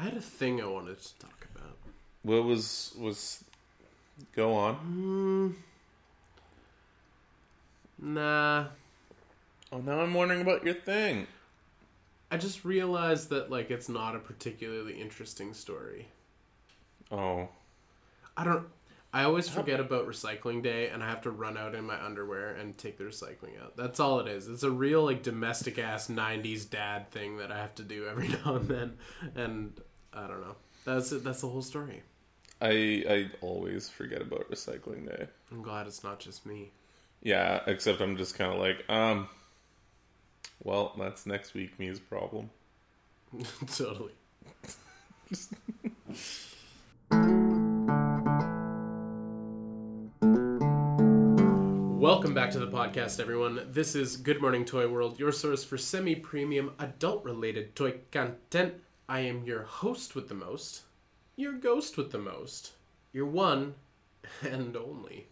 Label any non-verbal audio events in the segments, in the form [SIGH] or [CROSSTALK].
I had a thing I wanted to talk about. What was was go on? Hmm. Nah. Oh, now I'm wondering about your thing. I just realized that like it's not a particularly interesting story. Oh, I don't I always forget about recycling day and I have to run out in my underwear and take the recycling out. That's all it is. It's a real like domestic ass 90s dad thing that I have to do every [LAUGHS] now and then and I don't know. That's it. That's the whole story. I I always forget about recycling day. I'm glad it's not just me. Yeah, except I'm just kind of like, um, well, that's next week me's problem. [LAUGHS] totally. Welcome back to the podcast, everyone. This is Good Morning Toy World, your source for semi premium adult related toy content. I am your host with the most, your ghost with the most, your one and only,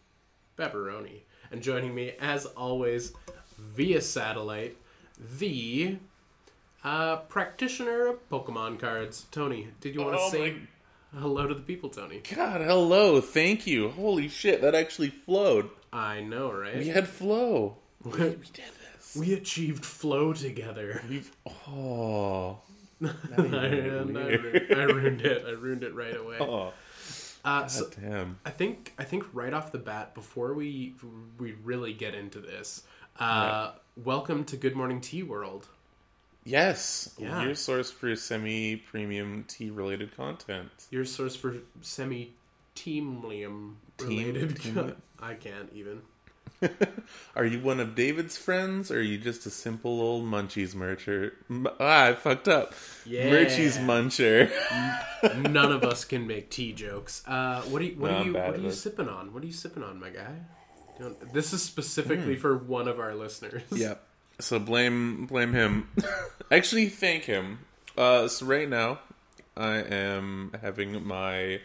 Pepperoni. And joining me, as always, via satellite, the uh, practitioner of Pokemon cards, Tony. Did you want to Oh say my- hello to the people, Tony? God, hello, thank you. Holy shit, that actually flowed. I know, right? We had flow. We, we did this. We achieved flow together. We've oh. [LAUGHS] I, ruined, I ruined it. I ruined it right away. oh. Uh, so damn. I think I think right off the bat, before we we really get into this, uh, welcome to Good Morning Tea World. Yes, Yeah. your source for semi-premium tea-related content. Your source for semi teamlium Team- related. team- [LAUGHS] I can't even. [LAUGHS] Are you one of David's friends, or are you just a simple old Munchies mercher? M- ah, I fucked up. Yeah. Munchies muncher. None of us can make tea jokes. Uh, what are you? What No, are you? What are you sipping on? What are you sipping on, my guy? This is specifically for one of our listeners. Yep. So blame blame him. [LAUGHS] Actually, thank him. Uh, so right now, I am having my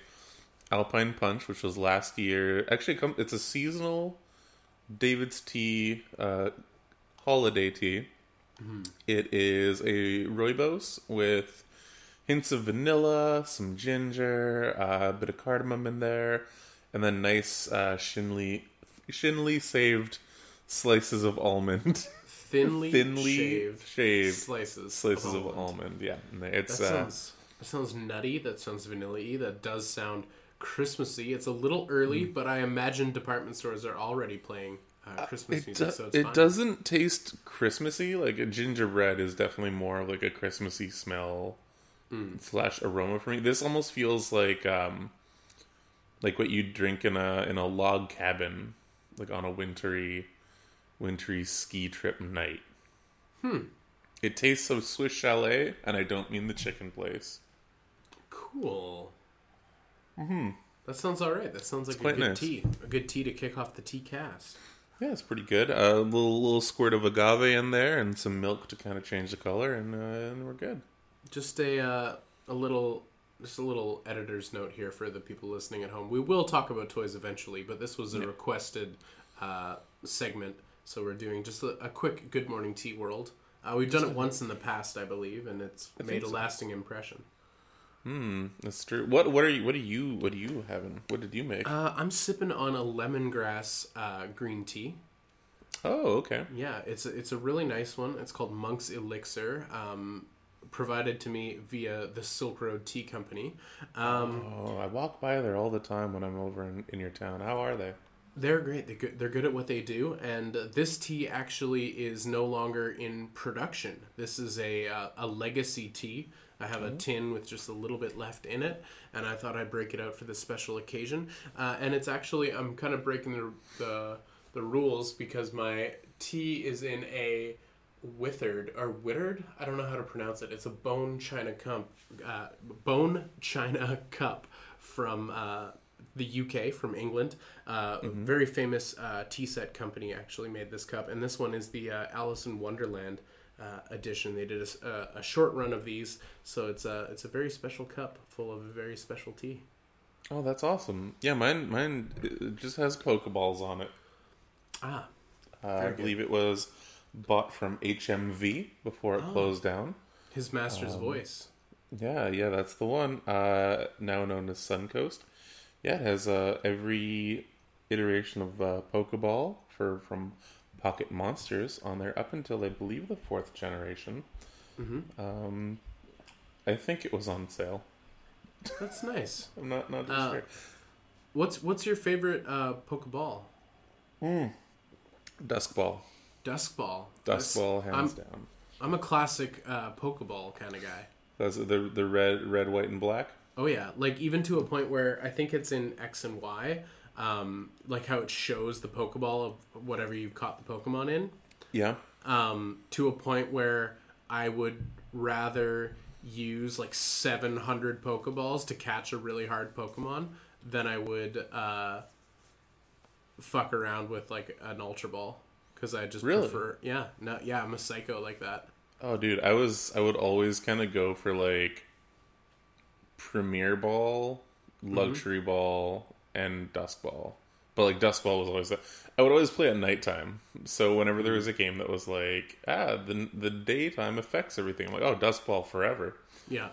Alpine Punch, which was last year. Actually, it's a seasonal David's tea, uh, holiday tea. It is a rooibos with hints of vanilla, some ginger, uh, a bit of cardamom in there, and then nice uh, shinly shinly saved slices of almond. [LAUGHS] Thinly, thinly shaved, shaved slices. slices of of almond. almond. Yeah, it's That uh, sounds that sounds nutty. That sounds vanilla-y. That does sound Christmassy. It's a little early, but I imagine department stores are already playing uh, Christmas it, music, do- so it's it fine. doesn't taste Christmassy. Like a gingerbread is definitely more of like a Christmassy smell Hmm. slash aroma for me. This almost feels like um like what you drink in a in a log cabin, like on a wintry wintry ski trip night. Hmm. It tastes of Swiss Chalet, and I don't mean the chicken place. Cool. Mm-hmm. That sounds all right. That sounds like a good nice. tea. A good tea to kick off the tea cast. Yeah, it's pretty good. A little little squirt of agave in there, and some milk to kind of change the color, and, uh, and we're good. Just a uh, a little just a little editor's note here for the people listening at home. We will talk about toys eventually, but this was a requested uh, segment, so we're doing just a, a quick Good Morning Tea World. Uh, we've done it once in the past, I believe, and it's made a so. lasting impression. Hmm, that's true. What what are you what are you what are you having? What did you make? Uh, I'm sipping on a lemongrass uh, green tea. oh, okay. Yeah, it's a, it's a really nice one. It's called Monk's Elixir, um, provided to me via the Silk Road Tea Company. Um, Oh, I walk by there all the time when I'm over in, in your town. How are they? They're great. They're good, they're good at what they do, and this tea actually is no longer in production. This is a uh, a legacy tea. I have a tin with just a little bit left in it, and I thought I'd break it out for this special occasion. Uh, and it's actually I'm kind of breaking the, the the rules because my tea is in a withered or withered. I don't know how to pronounce it. It's a bone china cup, uh, bone china cup from uh, the UK, from England. Uh, a Very famous uh, tea set company actually made this cup, and this one is the uh, Alice in Wonderland. Uh, edition. They did a short run of these, so it's a it's a very special cup full of very special tea. Oh, that's awesome. Yeah, mine mine uh, just has Pokeballs on it. Ah, Uh, I good. believe it was bought from HMV before it Oh. closed down. his master's voice. Yeah, yeah, that's the one. Uh, now known as Suncoast. Yeah, it has uh, every iteration of uh, Pokeball for from Pocket Monsters on there up until I believe the fourth generation. hmm Um, I think it was on sale. That's nice. [LAUGHS] I'm not not Uh, sure. What's what's your favorite uh, Pokeball? Dusk Ball, Dusk Ball. Dusk Ball, hands I'm, down. I'm a classic uh, Pokeball kind of guy. That's the the red, red, white, and black. Oh yeah, like even to a point where I think it's in X and Y, um, like how it shows the Pokeball of whatever you've caught the Pokemon in. Yeah, um, to a point where I would rather use like 700 Pokeballs to catch a really hard Pokemon than I would uh, fuck around with like an Ultra Ball because I just Really? prefer. Yeah, no, yeah, I'm a psycho like that. Oh, dude, I was I would always kind of go for like Premier Ball, Luxury Ball, and Dusk Ball. But like Dusk Ball was always that. I would always play at nighttime. So whenever there was a game that was like, ah, the the daytime affects everything. I'm like, oh, Dusk Ball forever. Yeah.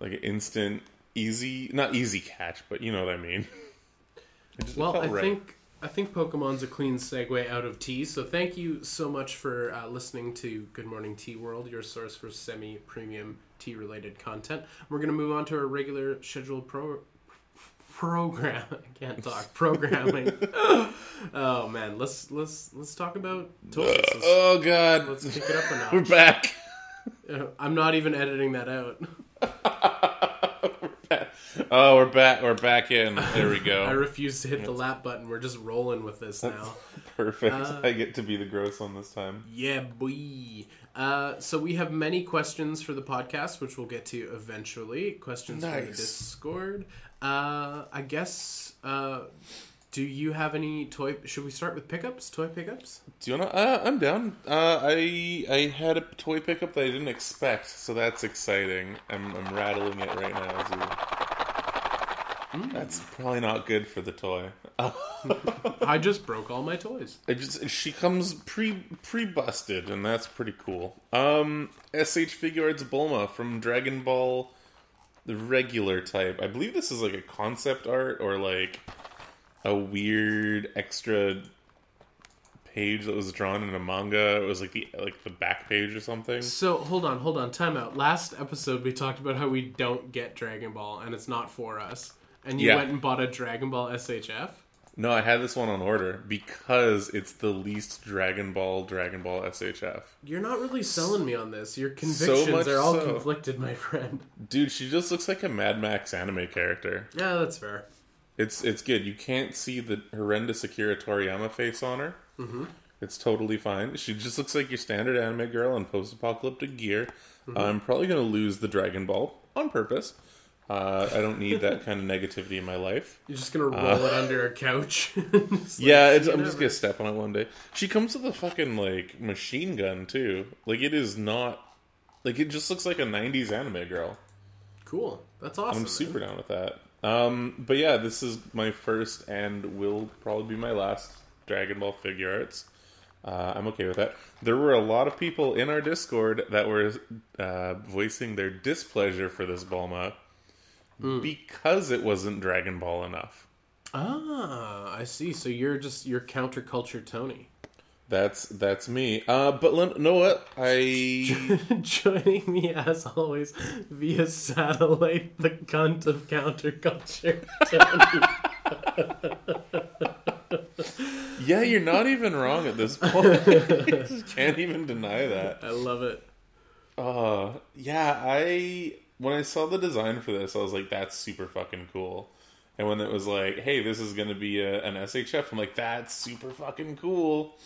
Like instant, easy, not easy catch, but you know what I mean. [LAUGHS] Just Well, I right. think I think Pokemon's a clean segue out of tea. So thank you so much for uh, listening to Good Morning Tea World, your source for semi-premium tea-related content. We're gonna move on to our regular scheduled pro program. [LAUGHS] I can't [LAUGHS] talk programming. [LAUGHS] oh man, let's let's let's talk about toys. Let's, Oh God, let's kick it up a we're back. Uh, I'm not even editing that out. Oh, we're back. We're back in. There we go. I refuse to hit the lap button. We're just rolling with this now. Perfect. Uh, I get to be the gross one this time. Yeah, boy. Uh, so we have many questions for the podcast, which we'll get to eventually. Questions from the Discord. Uh, I guess. Uh, do you have any toy? Should we start with pickups? Toy pickups? Do you wanna? Uh, I'm down. Uh, I I had a toy pickup that I didn't expect, so that's exciting. I'm I'm rattling it right now. As we... That's probably not good for the toy. [LAUGHS] I just broke all my toys. I just she comes pre pre busted, and that's pretty cool. Um, SH Figuarts Bulma from Dragon Ball, the regular type. I believe this is like a concept art or like a weird extra page that was drawn in a manga. It was like the like the back page or something. So hold on, hold on, time out. Last episode we talked about how we don't get Dragon Ball and it's not for us. And you Yeah. went and bought a Dragon Ball SHF? No, I had this one on order because it's the least Dragon Ball Dragon Ball SHF. You're not really selling me on this. Your convictions much are all so. conflicted, my friend. Dude, she just looks like a Mad Max anime character. Yeah, that's fair. It's it's good. You can't see the horrendous Akira Toriyama face on her. Mm-hmm. It's totally fine. She just looks like your standard anime girl in post-apocalyptic gear. I'm probably gonna lose the Dragon Ball on purpose. Uh, I don't need that [LAUGHS] kind of negativity in my life. You're just gonna roll it under a couch. [LAUGHS] Just like, Uh. yeah, it's, I'm just gonna step on it one day. She comes with a fucking like machine gun too. Like it is not. Like it just looks like a '90s anime girl. Cool. That's awesome. I'm man. super down with that. Um, but yeah, this is my first and will probably be my last Dragon Ball Figuarts. Uh, I'm okay with that. There were a lot of people in our Discord that were uh, voicing their displeasure for this Bulma Hmm. because it wasn't Dragon Ball enough. Ah, I see. So you're just you're counterculture Tony. That's that's me. Uh, but Lin- know what? I [LAUGHS] Joining me as always via satellite, the cunt of counterculture Tony. [LAUGHS] yeah, you're not even wrong at this point. [LAUGHS] you just can't even deny that. I love it. Uh, yeah, I when I saw the design for this, I was like, "That's super fucking cool." And when it was like, "Hey, this is gonna be a, an SHF," I'm like, "That's super fucking cool."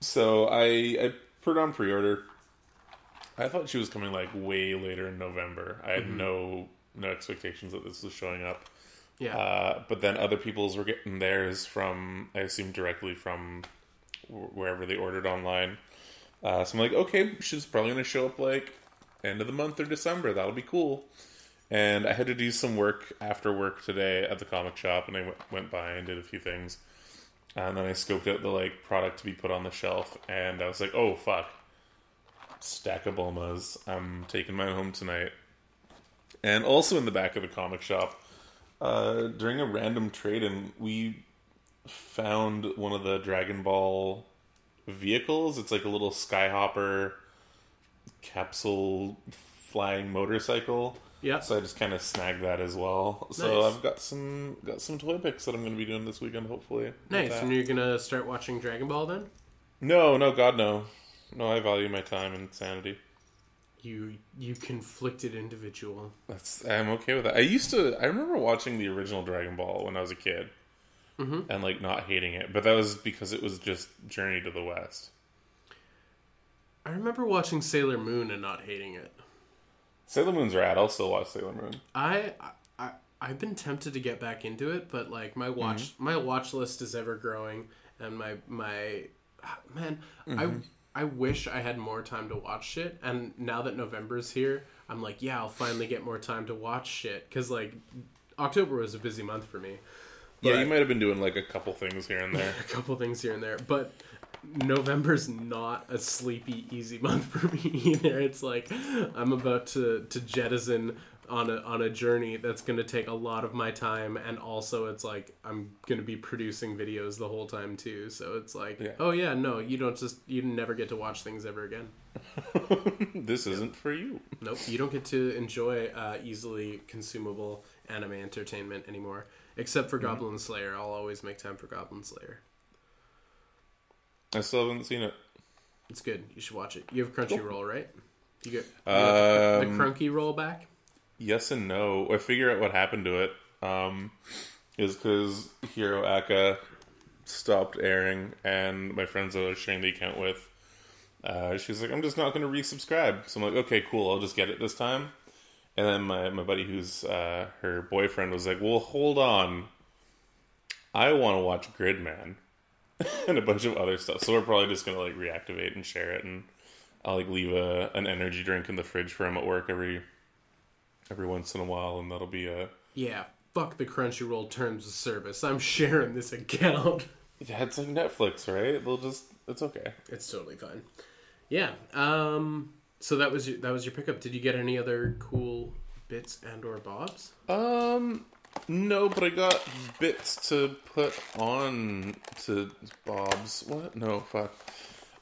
So I I put it on pre-order. I thought she was coming like way later in November. I had no no expectations that this was showing up. Yeah. Uh, but then other people's were getting theirs from, I assume, directly from wherever they ordered online. Uh, so I'm like, okay, she's probably going to show up like end of the month or December. That'll be cool. And I had to do some work after work today at the comic shop, and I w- went by and did a few things. And then I scoped out the like product to be put on the shelf, and I was like, oh fuck, stack of Bulmas. I'm taking mine home tonight. and also in the back of the comic shop uh, during a random trade, and we found one of the Dragon Ball vehicles. It's like a little Skyhopper capsule flying motorcycle. Yeah. So I just kind of snagged that as well. So Nice. I've got some got some toy picks that I'm going to be doing this weekend, hopefully. Nice. And you're gonna start watching Dragon Ball then? No, no, God, no, no. I value my time and sanity. You you conflicted individual. That's I'm okay with that. I used to. I remember watching the original Dragon Ball when I was a kid, Mm-hmm. and like not hating it, but that was because it was just Journey to the West. I remember watching Sailor Moon and not hating it. Sailor Moon's rad. I'll still watch Sailor Moon. I I I've been tempted to get back into it, but like my watch mm-hmm. my watch list is ever growing, and my my [SIGHS] man, I mm-hmm. I wish I had more time to watch shit. And now that November's here, I'm like, yeah, I'll finally get more time to watch shit because like October was a busy month for me. Yeah, But- you might have been doing like a couple things here and [LAUGHS] there. a couple things here and there, but November's not a sleepy, easy month for me [LAUGHS] either. It's like I'm about to to jettison on a on a journey that's going to take a lot of my time, and also it's like I'm going to be producing videos the whole time too. So it's like, Yeah. oh yeah, no, you don't just you never get to watch things ever again. [LAUGHS] this isn't for you. Nope, you don't get to enjoy uh, easily consumable anime entertainment anymore. Except for Goblin Slayer, I'll always make time for Goblin Slayer. I still haven't seen it. It's good. You should watch it. You have Crunchyroll, right? You get you Um, the, the Crunchyroll back. Yes and no. I figure out what happened to it. Um, is because Hero Aca stopped airing, and my friends that I was sharing the account with, uh, she's like, "I'm just not going to resubscribe." So I'm like, "Okay, cool. I'll just get it this time." And then my my buddy, who's uh, her boyfriend, was like, "Well, hold on. I want to watch Gridman [LAUGHS] and a bunch of other stuff. So we're probably just gonna like reactivate and share it, and I'll like leave a an energy drink in the fridge for him at work every every once in a while, and that'll be a Yeah, fuck the Crunchyroll terms of service. I'm sharing this account. [LAUGHS] yeah. It's like Netflix, right? They'll just it's okay. It's totally fine. Yeah. Um. So that was your that was your pickup. Did you get any other cool bits and or bobs? Um, no, but I got bits to put on to Bob's. What? No, fuck.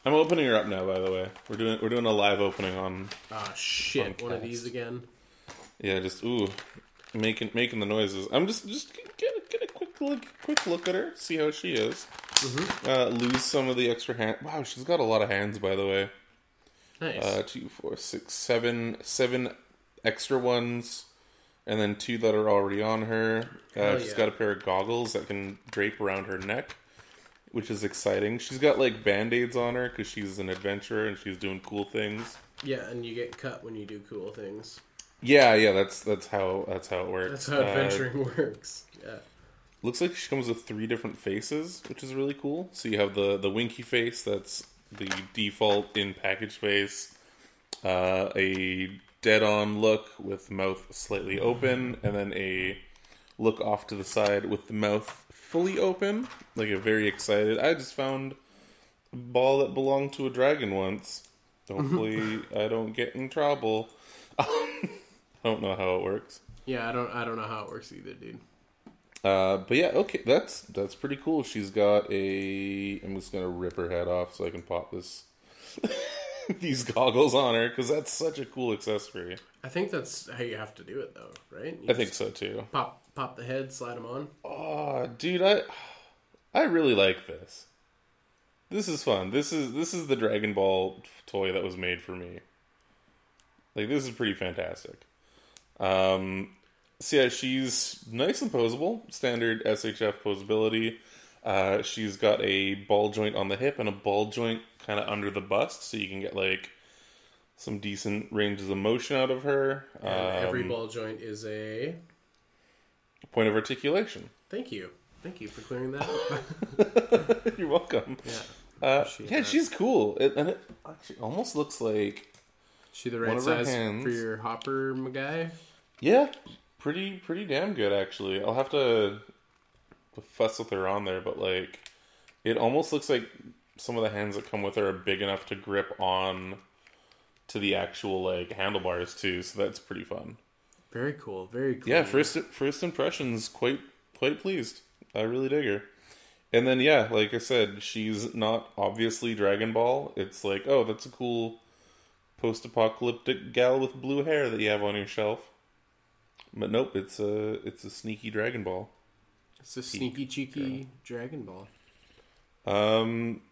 I'm opening her up now. By the way, we're doing we're doing a live opening on. Ah, shit. One of these again. Yeah, just ooh, making making the noises. I'm just just get get a quick look quick look at her, see how she is. Uh, lose some of the extra hand. Wow, she's got a lot of hands, by the way. Nice. Uh, two, four, six, seven, seven extra ones, and then two that are already on her. Uh, Hell she's yeah. got a pair of goggles that can drape around her neck, which is exciting. She's got like band aids on her because she's an adventurer and she's doing cool things. yeah, and you get cut when you do cool things. Yeah, yeah, that's that's how that's how it works. That's how Uh, adventuring [LAUGHS] works. Yeah. looks like she comes with three different faces, which is really cool. So you have the the winky face, that's the default in package face. Uh, a dead on look with mouth slightly open, and then a look off to the side with the mouth fully open, like a very excited. I just found a ball that belonged to a dragon once. Hopefully, [LAUGHS] I don't get in trouble. [LAUGHS] I don't know how it works. Yeah, I don't I don't know how it works either, dude. Uh, but yeah, okay, that's that's pretty cool. She's got a. I'm just gonna rip her head off so I can pop this [LAUGHS] [LAUGHS] these goggles on her because that's such a cool accessory. I think that's how you have to do it though, right? You I think so too. pop pop the head, slide them on. Oh, dude, I I really like this. This is fun. This is this is the Dragon Ball toy that was made for me. Like this is pretty fantastic. Um, so yeah, she's nice and posable, standard SHF posability. Uh, she's got a ball joint on the hip and a ball joint kind of under the bust, so you can get like some decent ranges of motion out of her. And every Um, ball joint is a point of articulation. thank you. Thank you for clearing that up. [LAUGHS] You're welcome. yeah. Uh, Appreciate yeah, that. she's cool, it, and it actually almost looks like She the right size for your hopper guy? yeah, pretty pretty damn good actually. I'll have to fuss with her on there, but like it almost looks like some of the hands that come with her are big enough to grip on to the actual like handlebars too. So that's pretty fun. Very cool. Very cool. Yeah, first first impressions, quite quite pleased. I really dig her. And then yeah, like I said, she's not obviously Dragon Ball. It's like, oh, that's a cool post-apocalyptic gal with blue hair that you have on your shelf. But nope, it's a it's a sneaky Dragon Ball. It's a sneaky cheeky Dragon Ball. Um,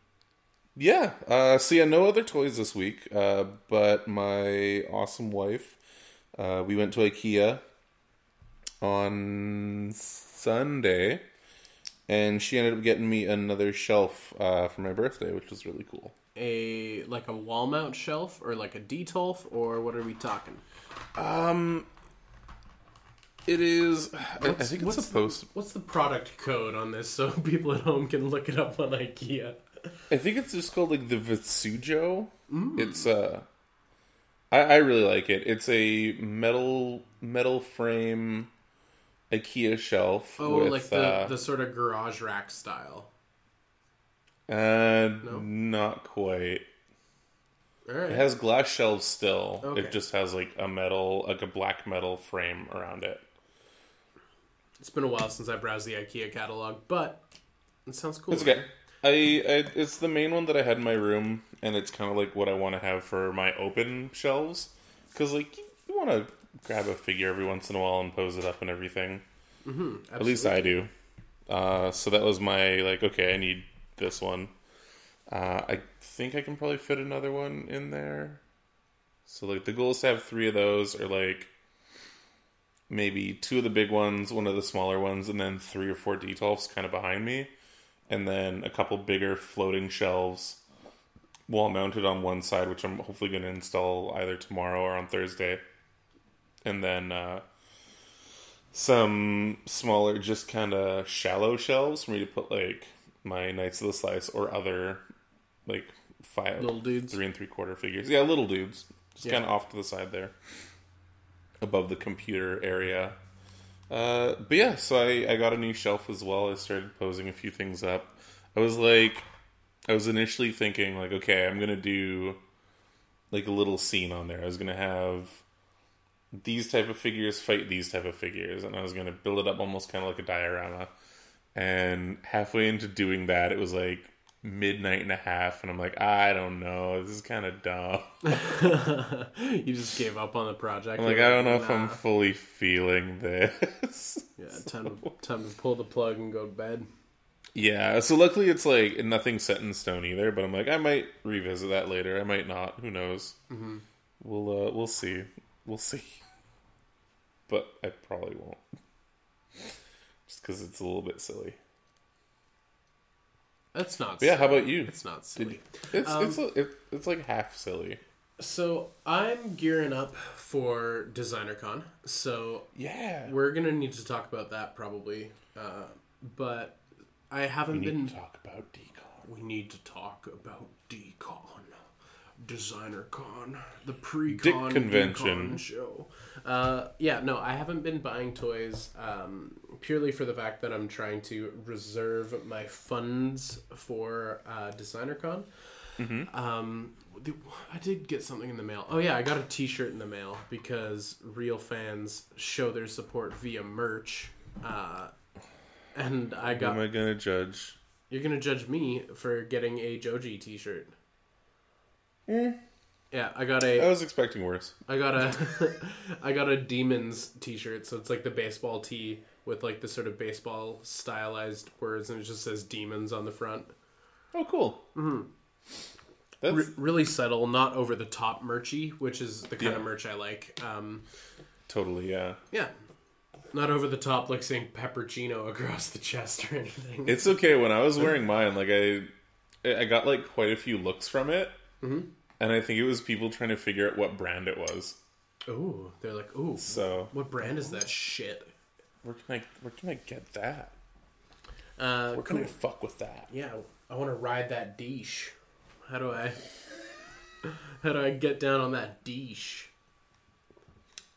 yeah. Uh, so yeah, no other toys this week. Uh, but my awesome wife, uh, we went to IKEA on Sunday, and she ended up getting me another shelf uh, for my birthday, which was really cool. A like a wall mount shelf or like a detolf or what are we talking? Um, it is. I, I What's- think what's it's supposed. What's the product code on this so [LAUGHS] people at home can look it up on IKEA? I think it's just called like the Vittsjö. Mm. It's uh I, I really like it. It's a metal metal frame IKEA shelf. Oh, with, like the uh, the sort of garage rack style. uh not quite. Right. It has glass shelves still. Okay. It just has like a metal like a black metal frame around it. It's been a while since I browsed the IKEA catalog, but it sounds cool. It's okay. I, I it's the main one that I had in my room, and it's kind of like what I want to have for my open shelves, because like you, you want to grab a figure every once in a while and pose it up and everything. At least I do. Uh, so that was my like. Okay, I need this one. Uh, I think I can probably fit another one in there. So like the goal is to have three of those, or like maybe two of the big ones, one of the smaller ones, and then three or four detolfs kind of behind me, and then a couple bigger floating shelves, wall mounted on one side, which I'm hopefully going to install either tomorrow or on Thursday, and then uh, some smaller, just kind of shallow shelves for me to put like my Knights of the Slice or other like five Little dudes. three and three quarter figures. Yeah, little dudes, just Yeah. kind of off to the side there, above the computer area. Uh, but yeah, so I, I got a new shelf as well. I started posing a few things up. I was like, I was initially thinking like, okay, I'm gonna do like a little scene on there. I was gonna have these type of figures fight these type of figures, and I was gonna build it up almost kind of like a diorama. And halfway into doing that, it was like midnight and a half, and I'm like, I don't know, this is kind of dumb. [LAUGHS] you just gave up on the project. I'm like, You're I don't know if I'm fully feeling this. Yeah, time to, time to pull the plug and go to bed. yeah, so luckily it's like nothing set in stone either. But I'm like, I might revisit that later. I might not. Who knows? Mm-hmm. We'll uh, we'll see. We'll see. But I probably won't, just because it's a little bit silly. That's not. But yeah, how about you? It's not silly. It's Um, it's a, it, it's like half silly. So I'm gearing up for DesignerCon. So Yeah, we're gonna need to talk about that probably. Uh, but I haven't we been. need to talk about decon. We need to talk about DCon, DesignerCon, the pre-con Dick convention. Show. Uh, yeah, no, I haven't been buying toys um, purely for the fact that I'm trying to reserve my funds for uh, DesignerCon. Mm-hmm. Um, I did get something in the mail. Oh yeah, I got a T-shirt in the mail because real fans show their support via merch. Uh, and I Who got am I gonna judge? you're gonna judge me for getting a Joji T-shirt. Yeah, I got a. I was expecting worse. I got a, [LAUGHS] I got a Demons T-shirt. So it's like the baseball tee with like the sort of baseball stylized words, and it just says Demons on the front. Oh, cool. Mm-hmm. That's R- really subtle, not over the top merchy, which is the kind Yeah. of merch I like. Um, totally yeah. yeah, not over the top like saying peppercino across the chest or anything. It's okay. When I was wearing mine, like I, I got like quite a few looks from it, Mm-hmm. And I think it was people trying to figure out what brand it was. Ooh, they're like, ooh, So what brand is that shit? where can I where can I get that? Uh, Where cool. can I fuck with that? Yeah, I want to ride that dish. How do I? [LAUGHS] How do I get down on that dish?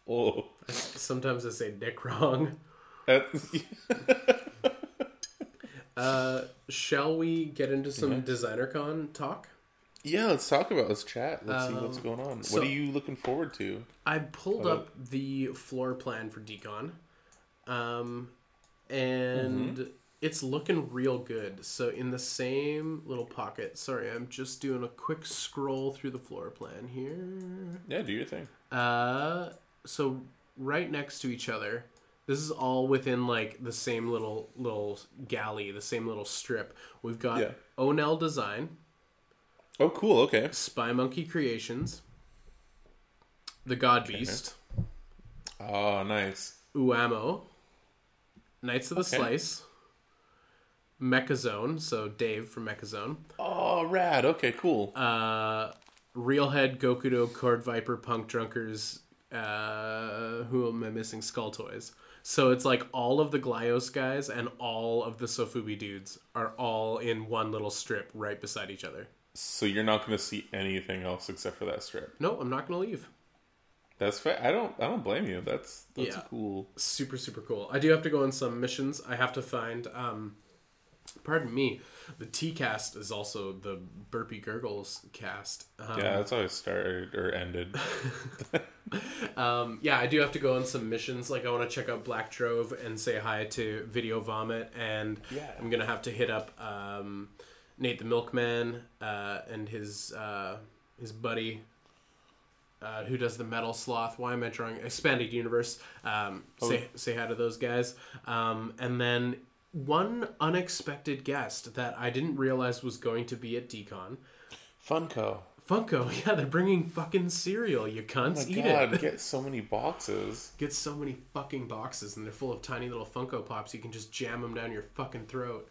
Oh, Sometimes I say dick wrong. [LAUGHS] Uh, shall we get into some designer con talk? Yeah, let's talk about. Let's chat. Let's see what's Um, going on. so- what are you looking forward to? I pulled up the floor plan for Decon, um, and Mm-hmm. it's looking real good. So in the same little pocket. Sorry, I'm just doing a quick scroll through the floor plan here. Yeah, do your thing. Uh, so right next to each other. This is all within like the same little little galley, the same little strip. We've got Yeah. Onell Design, Oh, cool. Okay. Spy Monkey Creations, The God Beast, Oh, nice. Uamou, Knights of the Okay. Slice, Mechazone, so Dave from Mechazone, Oh, rad. Okay, cool. uh, Realhead, Gokudo, Cord Viper, Punk Drunkers, uh, who am I missing? Skull Toys. So it's like all of the Glyos guys and all of the Sofubi dudes are all in one little strip right beside each other. So you're not going to see anything else except for that strip. No, I'm not gonna leave. That's fair. I don't. I don't blame you. That's that's Yeah. cool. super super cool i do have to go on some missions i have to find um pardon me the t cast is also the burpee gurgles cast um, Yeah, that's how it started or ended. [LAUGHS] um yeah i do have to go on some missions like i want to check out black trove and say hi to video vomit and Yeah. i'm gonna have to hit up um nate the milkman uh and his uh his buddy uh, who does the metal sloth? Why am I drawing expanded universe? Um, say say hi to those guys, um, and then one unexpected guest that I didn't realize was going to be at Decon. Funko. Funko, [LAUGHS] yeah, they're bringing fucking cereal. You Oh cunts, my eat god, it. get so many boxes. Get so many fucking boxes, and they're full of tiny little Funko Pops. You can just jam them down your fucking throat.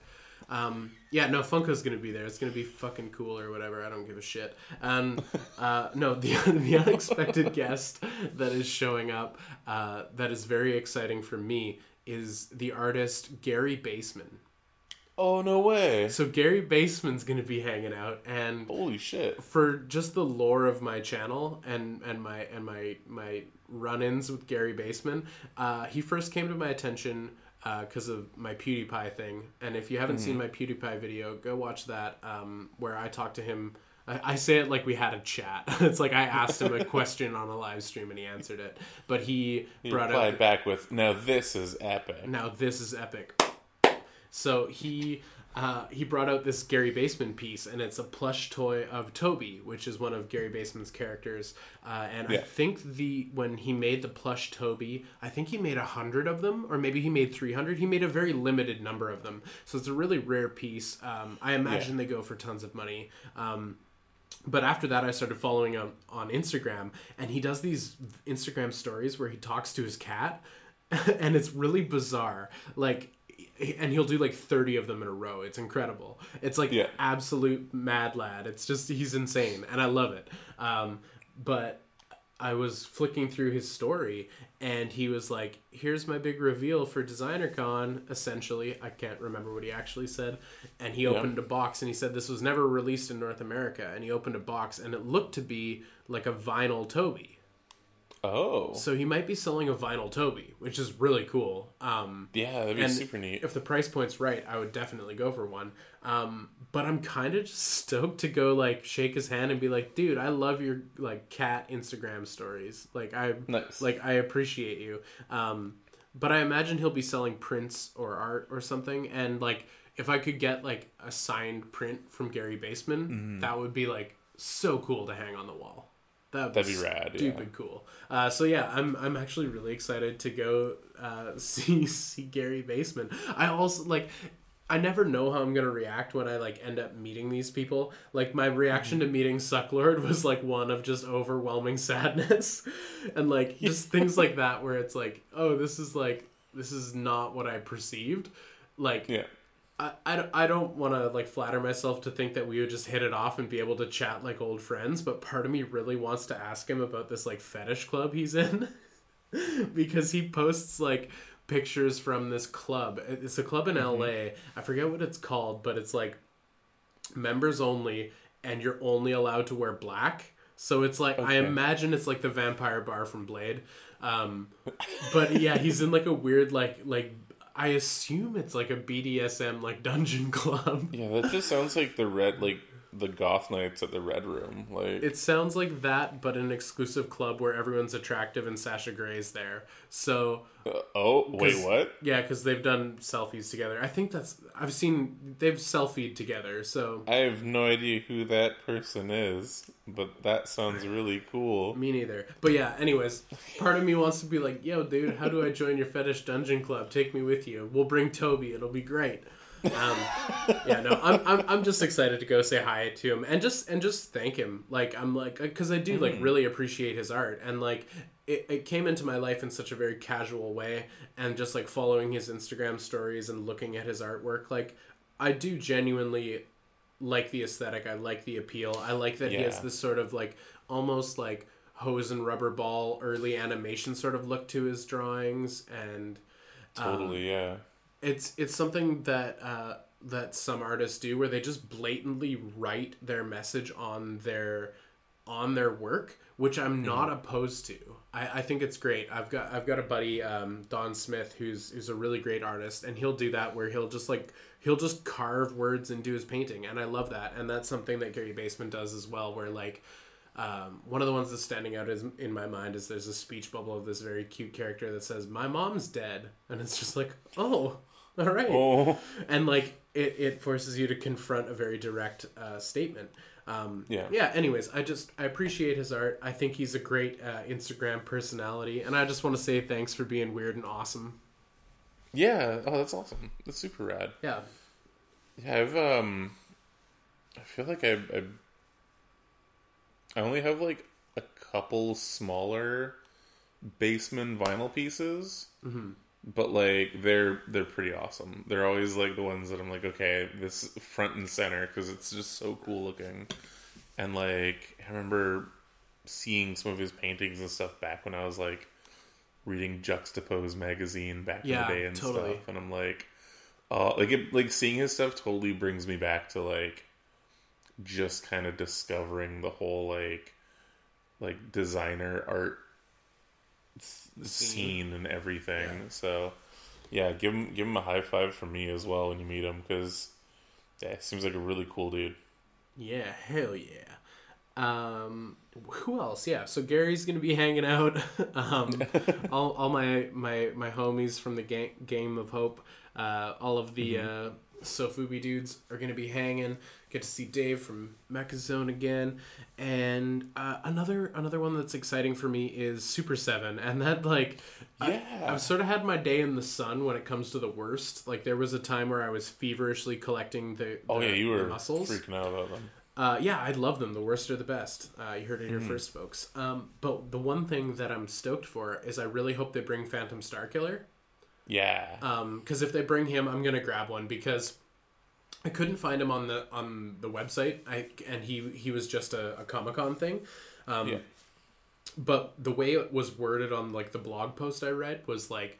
Um, yeah, no, Funko's gonna be there. It's gonna be fucking cool or whatever. I don't give a shit. And [LAUGHS] uh, no, the [LAUGHS] the unexpected guest that is showing up, uh, that is very exciting for me, is the artist Gary Baseman. Oh no way! So Gary Baseman's gonna be hanging out, and Holy shit! for just the lore of my channel and and my and my my run-ins with Gary Baseman, uh, he first came to my attention because of my PewDiePie thing. And if you haven't seen my PewDiePie video, go watch that um, where I talk to him. I, I say it like we had a chat. [LAUGHS] it's like I asked him a [LAUGHS] question on a live stream and he answered it. But he, He brought replied out back with, "Now this is epic." now this is epic. So he uh, he brought out this Gary Baseman piece, and it's a plush toy of Toby, which is one of Gary Baseman's characters. Uh, and I think the when he made the plush Toby, I think he made a hundred of them, or maybe he made three hundred. He made a very limited number of them, so it's a really rare piece. Um, I imagine they go for tons of money. Um, but after that i started following him on instagram and he does these instagram stories where he talks to his cat [LAUGHS] and it's really bizarre like and he'll do like 30 of them in a row. It's incredible. It's like Yeah. absolute mad lad. It's just he's insane and i love it. Um, but i was flicking through his story and he was like here's my big reveal for designer con essentially. I can't remember what he actually said. And he opened a box and he said this was never released in north america. And he opened a box and it looked to be like a vinyl toby Oh, so he might be selling a vinyl toby which is really cool um, yeah, that'd be super neat. if the price point's right, I would definitely go for one. Um, but I'm kind of just stoked to go like shake his hand and be like, dude, I love your like cat Instagram stories. Like I Nice. like I appreciate you. Um, but I imagine he'll be selling prints or art or something. And like if I could get like a signed print from Gary Baseman, Mm-hmm. that would be like so cool to hang on the wall. That That'd be rad, yeah. Stupid cool. Uh, so yeah, I'm I'm actually really excited to go uh, [LAUGHS] see see Gary Baseman. I also like. I never know how I'm gonna react when I like end up meeting these people. Like my reaction to meeting Sucklord was like one of just overwhelming [LAUGHS] sadness, and like just things like that where it's like, oh, this is like this is not what I perceived. Like yeah, I, I don't, I don't want to like flatter myself to think that we would just hit it off and be able to chat like old friends but part of me really wants to ask him about this like fetish club he's in. [LAUGHS] Because he posts like pictures from this club. It's a club in Mm-hmm. LA I forget what it's called but it's like members only and you're only allowed to wear black. So it's like I imagine it's like the vampire bar from Blade. Um but yeah he's in like a weird like like I assume it's like a BDSM like dungeon club. yeah. That just sounds like the red, like the goth nights at the Red Room. Like It sounds like that, but an exclusive club where everyone's attractive and Sasha Grey's there. So uh, oh wait, what? yeah, because they've done selfies together. I think that's I've seen they've selfied together. So I have no idea who that person is, but that sounds really cool. me neither. But yeah, anyways, part of me wants to be like, yo, dude, how do I join your fetish dungeon club? Take me with you. We'll bring Toby. It'll be great. Um, yeah, no, I'm, I'm I'm just excited to go say hi to him and just and just thank him. Like I'm like uh, because I do like mm. really appreciate his art and like it, it came into my life in such a very casual way and just like following his Instagram stories and looking at his artwork like I do genuinely like the aesthetic. I like the appeal. I like that he has this sort of like almost like hose and rubber ball early animation sort of look to his drawings and um, Totally, yeah. It's it's something that uh, that some artists do where they just blatantly write their message on their on their work, which I'm not opposed to. I, I think it's great. I've got I've got a buddy um, Don Smith who's who's a really great artist, and he'll do that where he'll just like he'll just carve words into his painting, and I love that. And that's something that Gary Baseman does as well, where like. Um, one of the ones that's standing out is in my mind is there's a speech bubble of this very cute character that says "My mom's dead," and it's just like, oh, all right Oh, and like it, it forces you to confront a very direct uh, statement um, Yeah. yeah anyways i just i appreciate his art i think he's a great uh, instagram personality and i just want to say thanks for being weird and awesome yeah. Oh, that's awesome. That's super rad. yeah Yeah, I've um, I feel like I I, I only have like a couple smaller Baseman vinyl pieces, mm-hmm. but like they're they're pretty awesome. They're always like the ones that I'm like, okay, this front and center because it's just so cool looking, and like I remember seeing some of his paintings and stuff back when I was like reading Juxtapoz magazine back Yeah, in the day and totally. stuff, and I'm like. Uh, like it, like seeing his stuff totally brings me back to like just kind of discovering the whole like like designer art s- scene. and everything. So yeah, give him give him a high five from me as well when you meet him because yeah, he seems like a really cool dude. yeah hell yeah. Um who else? Yeah so gary's gonna be hanging out. [LAUGHS] Um [LAUGHS] all, all my my my homies from the game game of hope uh all of the uh sofubi dudes are gonna be hanging get to see dave from mechazone again and uh, another another one that's exciting for me is super 7 [LAUGHS] and that like I- Yeah. I've sort of had my day in the sun when it comes to the worst like there was a time where i was feverishly collecting the, Oh yeah, you were muscles freaking out about them. uh, yeah, I love them. The worst are the best. Uh, you heard it here first, folks. Um, but the one thing that I'm stoked for is I really hope they bring Phantom Starkiller. Yeah. Because if they bring him, I'm gonna grab one because I couldn't find him on the on the website. I and he he was just a, a Comic Con thing. Um, yeah. but the way it was worded on like the blog post I read was like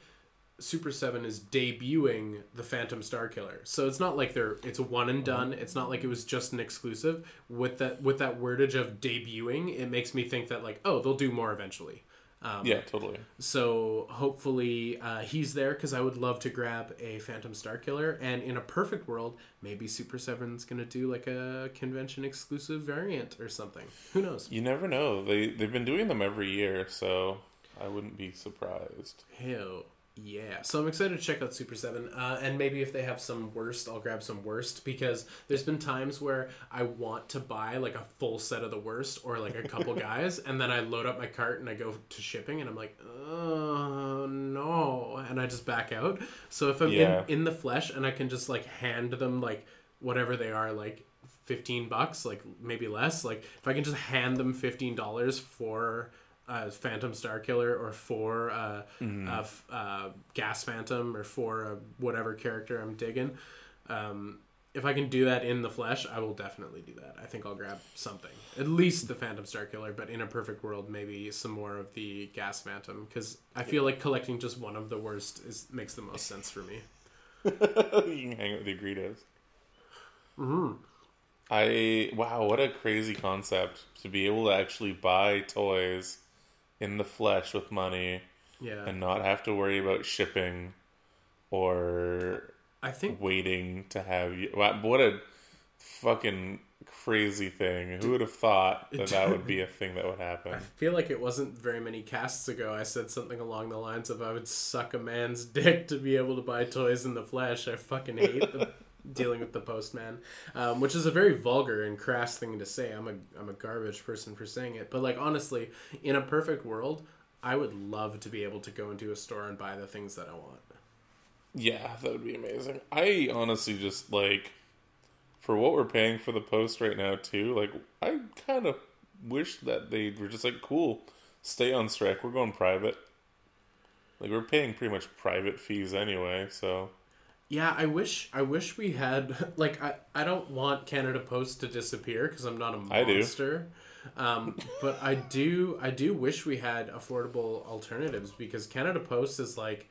Super 7 is debuting the Phantom Star Killer. So it's not like they're it's a one and done. It's not like it was just an exclusive. With that with that wordage of debuting, it makes me think that like, oh, they'll do more eventually. Um, Yeah, totally. so hopefully uh, he's there because I would love to grab a Phantom Star Killer. And in a perfect world, maybe Super Seven's gonna do like a convention exclusive variant or something. Who knows? You never know. They they've been doing them every year, so I wouldn't be surprised. Hell yeah. So I'm excited to check out Super 7. Uh, and maybe if they have some worst, I'll grab some worst because there's been times where I want to buy like a full set of the worst or like a couple [LAUGHS] guys. And then I load up my cart and I go to shipping and I'm like, oh no. And I just back out. So if I'm Yeah. in, in the flesh and I can just like hand them like whatever they are, like 15 bucks, like maybe less, like if I can just hand them $15 for uh, Phantom Star Killer or for uh, uh, f- uh, Gas Phantom or for uh, whatever character I'm digging. Um, if I can do that in the flesh, I will definitely do that. I think I'll grab something, at least the Phantom Star Killer, but in a perfect world, maybe some more of the Gas Phantom because I feel like collecting just one of the worst is makes the most sense for me. [LAUGHS] you can hang out with the Greedos. Mm-hmm. I wow, what a crazy concept to be able to actually buy toys in the flesh with money Yeah, and not have to worry about shipping or I think waiting to have you. What a fucking crazy thing. Who would have thought that that would be a thing that would happen? I feel like it wasn't very many casts ago. I said something along the lines of I would suck a man's [LAUGHS] dick to be able to buy toys in the flesh. I fucking hate the, [LAUGHS] dealing with the postman, um, which is a very vulgar and crass thing to say. I'm a I'm a garbage person for saying it, but like honestly, in a perfect world, I would love to be able to go into a store and buy the things that I want. Yeah, that would be amazing. I honestly just like for what we're paying for the post right now too. Like, I kind of wish that they were just like, cool, stay on strike. We're going private. Like we're paying pretty much private fees anyway, so Yeah, I wish I wish we had [LAUGHS] like I, I don't want Canada Post to disappear because I'm not a monster. Um, but I do I do wish we had affordable alternatives because Canada Post is like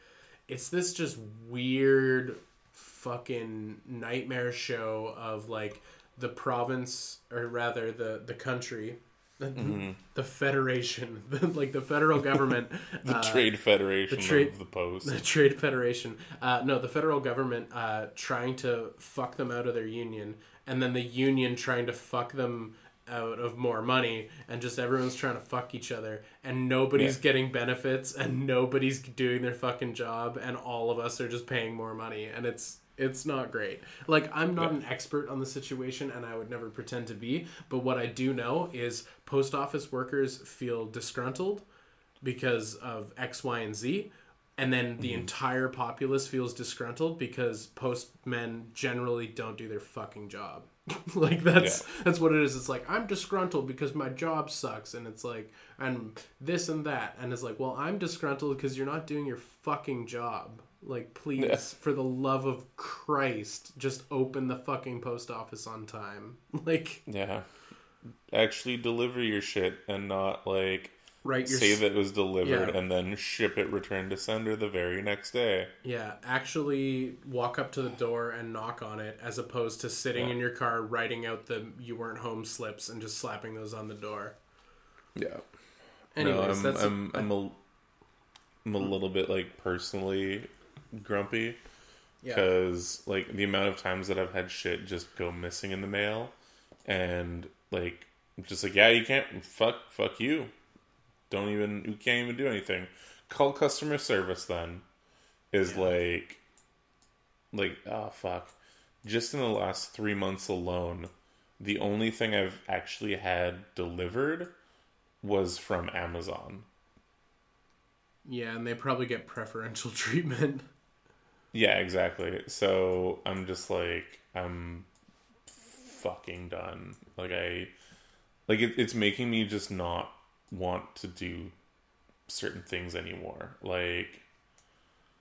it's this just weird fucking nightmare show of like the province or rather the the country the federation [LAUGHS] like the federal government [LAUGHS] the uh, Trade Federation trade- of the Post. [LAUGHS] the Trade Federation. Uh, no, the federal government uh, trying to fuck them out of their union, and then the union trying to fuck them out of more money, and just everyone's trying to fuck each other, and nobody's Yeah. getting benefits, and nobody's doing their fucking job, and all of us are just paying more money, and it's it's not great. Like I'm not Yeah. an expert on the situation, and I would never pretend to be, but what I do know is post office workers feel disgruntled because of X, Y, and Z. And then the mm-hmm. entire populace feels disgruntled because postmen generally don't do their fucking job. [LAUGHS] like that's that's what it is. It's like I'm disgruntled because my job sucks, and it's like and this and that, and it's like, well, I'm disgruntled because you're not doing your fucking job. Like, please, Yeah. for the love of Christ, just open the fucking post office on time. [LAUGHS] Like, Yeah. Actually deliver your shit and not like right? Say that it was delivered Yeah. and then ship it return to sender the very next day. Yeah, actually walk up to the door and knock on it as opposed to sitting Yeah. in your car writing out the you weren't home slips and just slapping those on the door. Yeah. Anyways, no, I'm that's I'm I'm a I'm a little bit like personally grumpy yeah. because like the amount of times that I've had shit just go missing in the mail and like I'm just like yeah you can't fuck fuck you don't even you can't even do anything call customer service then is Yeah. like like oh fuck just in the last three months alone the only thing I've actually had delivered was from Amazon Yeah, and they probably get preferential [LAUGHS] treatment. Yeah, exactly. So I'm just like I'm fucking done. Like I like it, it's making me just not want to do certain things anymore. Like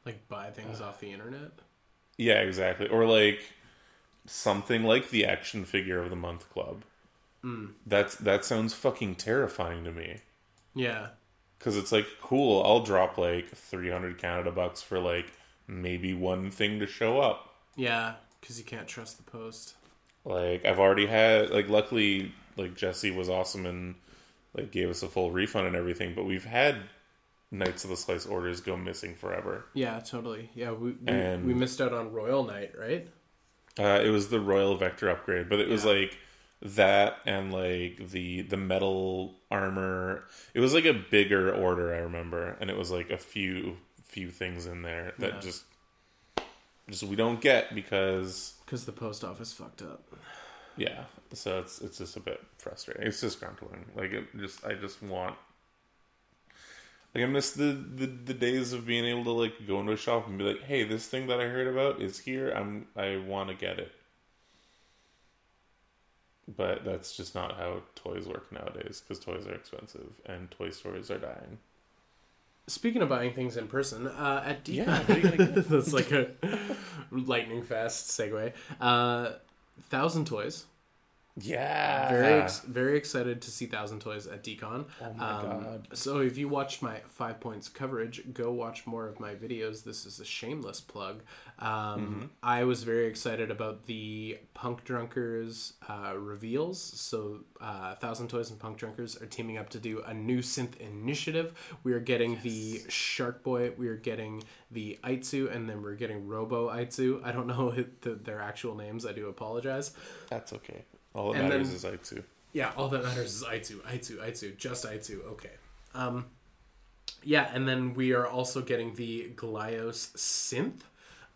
Like buy things off the internet. yeah, exactly. Or like something like the action figure of the month club. Mm. That's that sounds fucking terrifying to me. Yeah. Cuz it's like cool, I'll drop like 300 Canada bucks for like maybe one thing to show up. Yeah, cuz you can't trust the post. Like I've already had like luckily like Jesse was awesome and like gave us a full refund and everything, but we've had Knights of the Slice orders go missing forever. Yeah, totally. Yeah, we we, And- we missed out on Royal Knight, right? Uh, it was the Royal Vector upgrade, but it was like that and like the the metal armor. It was like a bigger order, I remember, and it was like a few few things in there that Yeah. just just we don't get because Cuz the post office fucked up. yeah. So it's it's just a bit frustrating. It's just disgruntling. Like it just I just want like I miss the, the the days of being able to like go into a shop and be like, hey, this thing that I heard about is here. I'm I want to get it. But that's just not how toys work nowadays because toys are expensive and toy stores are dying. Speaking of buying things in person, uh, at D- Yeah, what are you gonna [LAUGHS] get? that's like a lightning fast segue. Uh, Thousand Toys. Yeah. Very ex- very excited to see Thousand Toys at Decon. Oh my God. So if you watched my five points coverage, go watch more of my videos. This is a shameless plug. Um, Mm-hmm. I was very excited about the Punk Drunkers uh, reveals. So uh, Thousand Toys and Punk Drunkers are teaming up to do a new synth initiative. We are getting the Shark Boy. We are getting the Aitsu, and then we're getting Robo Aitsu. I don't know [LAUGHS] the, their actual names. I do apologize. That's okay. All that And matters then- is Aitsu. Yeah, all that matters is Aitsu, Aitsu, Aitsu, just Aitsu. Okay. Um, yeah, and then we are also getting the Glyos synth,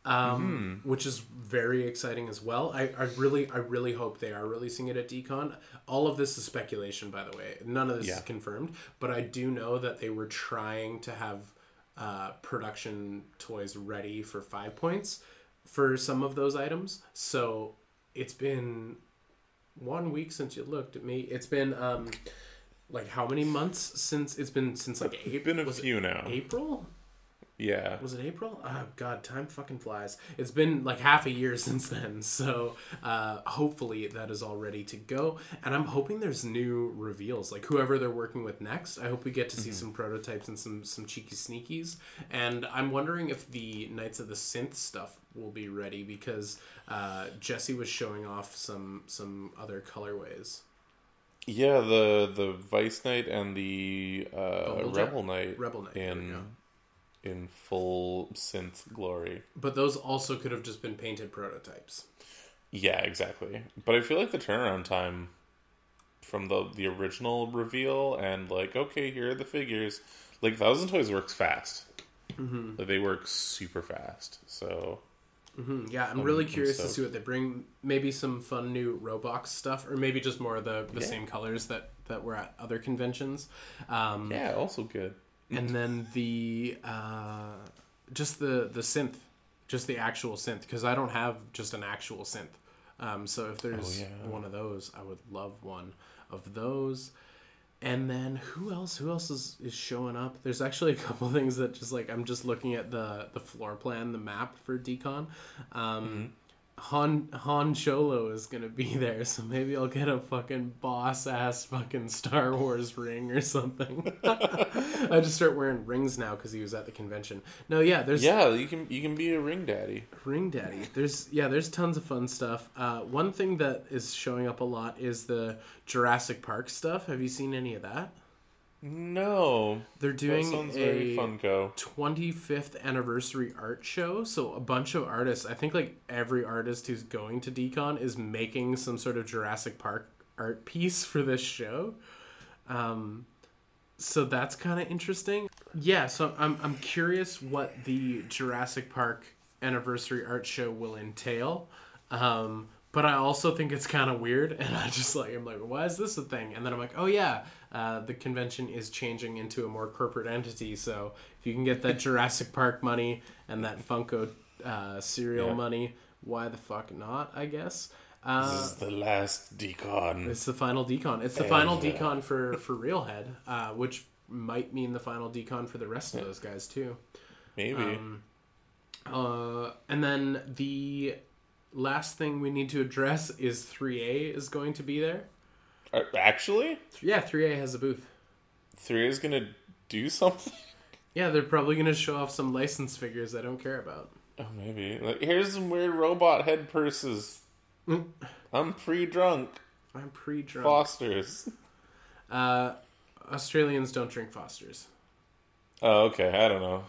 um, which is very exciting as well. I, I really, I really hope they are releasing it at Decon. All of this is speculation, by the way. None of this Yeah. is confirmed, but I do know that they were trying to have uh, production toys ready for five points for some of those items. So it's been one week since you looked at me. It's been um like how many months since it's been since like April? It's been a was few now. April? Yeah. Was it April? Oh god, time fucking flies. It's been like half a year [LAUGHS] since then. So uh hopefully that is all ready to go. And I'm hoping there's new reveals. Like whoever they're working with next, I hope we get to see some prototypes and some some cheeky sneakies. And I'm wondering if the Knights of the Synth stuff will be ready because uh Jesse was showing off some some other colorways. Yeah, the the Vice Knight and the uh, Rebel Knight Rebel Knight, in in full synth glory. But those also could have just been painted prototypes. Yeah, exactly. But I feel like the turnaround time from the the original reveal and like okay, here are the figures. Like Thousand Toys works fast. Mm-hmm. Like they work super fast. So Hmm, yeah, I'm really curious to see what they bring. Maybe some fun new Roblox stuff, or maybe just more of the, the Yeah. same colors that, that were at other conventions. Um, yeah, also good. And then the uh, just the the synth, just the actual synth, because I don't have just an actual synth. Um, so if there's Oh, yeah. one of those, I would love one of those. And then who else? Who else is, is showing up? There's actually a couple [LAUGHS] things that just like I'm just looking at the the floor plan, the map for Decon. Um, Han Han Cholo is gonna be [LAUGHS] there, so maybe I'll get a fucking boss ass fucking Star Wars ring or something. [LAUGHS] I just start wearing rings now because he was at the convention. No, yeah, there's Yeah, you can you can be a ring daddy. Ring Daddy. There's yeah, there's tons of fun stuff. Uh, one thing that is showing up a lot is the Jurassic Park stuff. Have you seen any of that? No, They're doing a fun. Go. 25th anniversary art show. So a bunch of artists, I think like every artist who's going to Decon is making some sort of Jurassic Park art piece for this show. Um, so that's kind of interesting. Yeah, so I'm I'm curious what the Jurassic Park anniversary art show will entail. Um, but I also think it's kind of weird, [LAUGHS] and I just like I'm like, why is this a thing? And then I'm like, oh yeah, uh, the convention is changing into a more corporate entity. So if you can get that Jurassic Park money and that Funko uh, cereal Yeah. money, why the fuck not? I guess. This Uh, is the last decon. it's the final decon. It's the final Ever. decon for for Realhead, uh, which might mean the final decon for the rest of those guys too. Maybe. Um, uh, and then the last thing we need to address is 3A is going to be there. Uh, Actually, Yeah, 3A has a booth. 3A is gonna do something. Yeah, they're probably going to show off some license figures I don't care about. Oh, maybe. Like, here's some weird robot head purses. [LAUGHS] I'm pre-drunk. I'm pre-drunk. Fosters. Uh, Australians don't drink Fosters. Oh, okay. I don't know.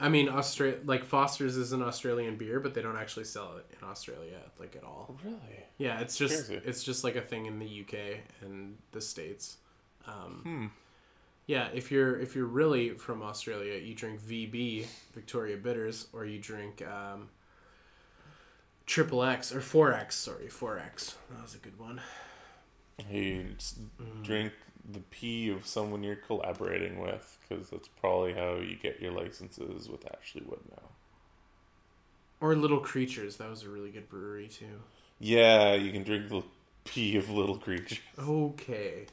I mean, Austra- like Foster's is an Australian beer, but they don't actually sell it in Australia like at all. Really? Yeah, it's just it's just like a thing in the UK and the states. Um, Hmm. Yeah, if you're if you're really from Australia, you drink VB Victoria Bitters, or you drink um, Triple X or Four X. Sorry, Four X. That was a good one. You Mm. drink the pee of someone you're collaborating with, because that's probably how you get your licenses with Ashley Wood now. Or Little Creatures. That was a really good brewery too. Yeah, you can drink the pee of little creatures. Okay.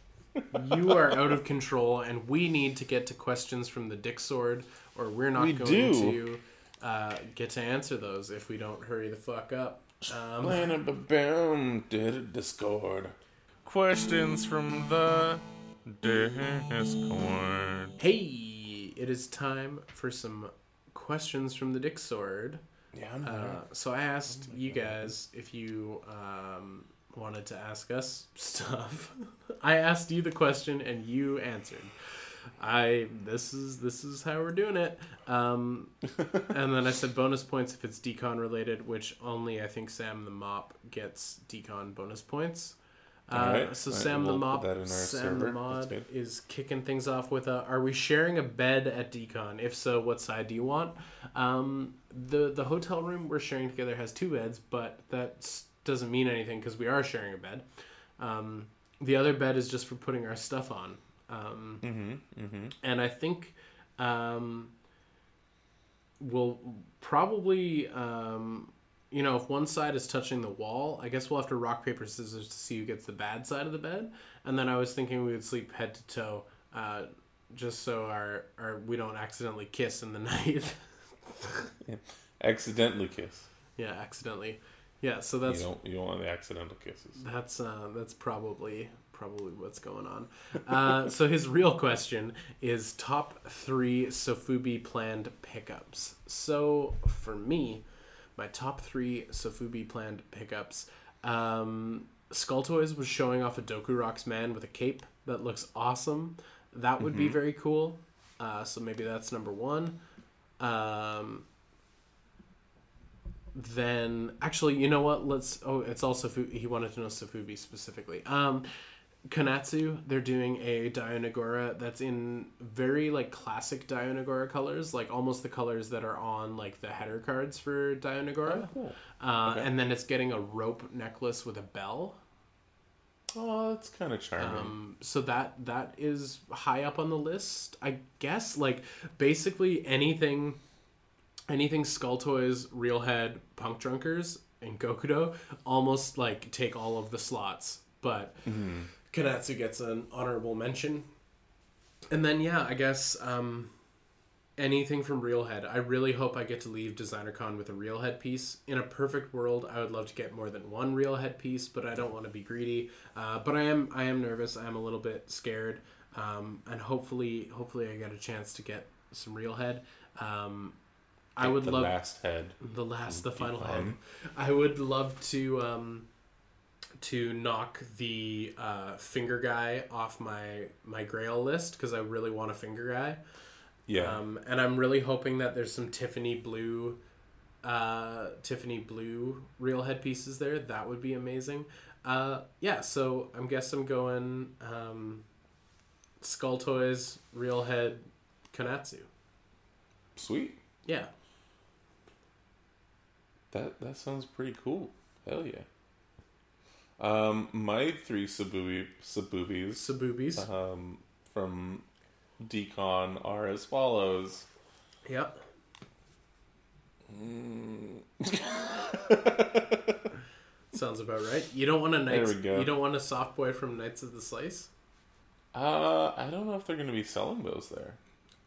You are out of control, and we need to get to questions from the Dick Sword, or we're not We going do. to uh, get to answer those if we don't hurry the fuck up. Um, Playing a boom, did a Discord. Questions from the Discord. hey, it is time for some questions from the Dick Sword. Yeah, I'm Uh, so I asked you guys if you um, wanted to ask us [LAUGHS] stuff. I asked you the question and you answered. I this is this is how we're doing it. Um, [LAUGHS] and then I said bonus points if it's decon related, which only I think Sam the Mop gets decon bonus points. Uh, Alright, so Sam the we'll put Mod, that in our Sam server. the Mod is kicking things off with a, Are we sharing a bed at Decon? If so, what side do you want? Um, the the hotel room we're sharing together has two beds, but that doesn't mean anything because we are sharing a bed. Um, the other bed is just for putting our stuff on. Um, Mm-hmm. Mm-hmm. and I think um, we'll probably, um, you know, if one side is touching the wall, I guess we'll have to rock paper scissors to see who gets the bad side of the bed. And then I was thinking we would sleep head to toe, uh, just so our, our we don't accidentally kiss in the [LAUGHS] night. Accidentally kiss. yeah, accidentally. Yeah, so You that's don't you don't want the accidental kisses. That's uh, that's probably probably what's going on. Uh, [LAUGHS] so his real question is top three Sofubi planned pickups. So for me, my top three Sofubi planned pickups. Um, Skull Toys was showing off a Doku Rocks man with a cape that looks awesome. That would be very cool. Uh, so maybe that's number one. Um, then actually, you know what? Let's. Oh, it's also he wanted to know Sofubi specifically. Um, Konatsu, they're doing a Dionagora that's in very like classic Dionagora colors, like almost the colors that are on like the header cards for Dionagora. cool. Uh, Okay. And then it's getting a rope necklace with a bell. Oh, that's kind of charming. Um, so that that is high up on the list, I guess. Like basically anything, anything Skull Toys, Real Head, Punk Drunkers, and Gokudo almost like take all of the slots, but Konatsu gets an honorable mention. And then yeah, I guess um, anything from Real Head. I really hope I get to leave Designer Con with a Real Head piece. In a perfect world, I would love to get more than one Real Head piece, but I don't want to be greedy. Uh, but I am I am nervous. I am a little bit scared, um, and hopefully hopefully I get a chance to get some Real Head. Um, I would the love last head. the last the final head. I would love to um, to knock the uh, finger guy off my my Grail list because I really want a finger guy. Yeah. Um, and I'm really hoping that there's some Tiffany blue, uh, Tiffany blue real head pieces there. That would be amazing. Uh, yeah, so I'm guess I'm going um, Skull Toys, Real Head, Konatsu. Sweet. Yeah, That that sounds pretty cool. Hell yeah. Um, my three Sabubi Sabubis Sabubis. um, from Decon are as follows. Yep. [LAUGHS] Sounds about right. You don't want a There Knights. we go. You don't want a soft boy from Knights of the Slice. Uh, I don't know if they're going to be selling those there.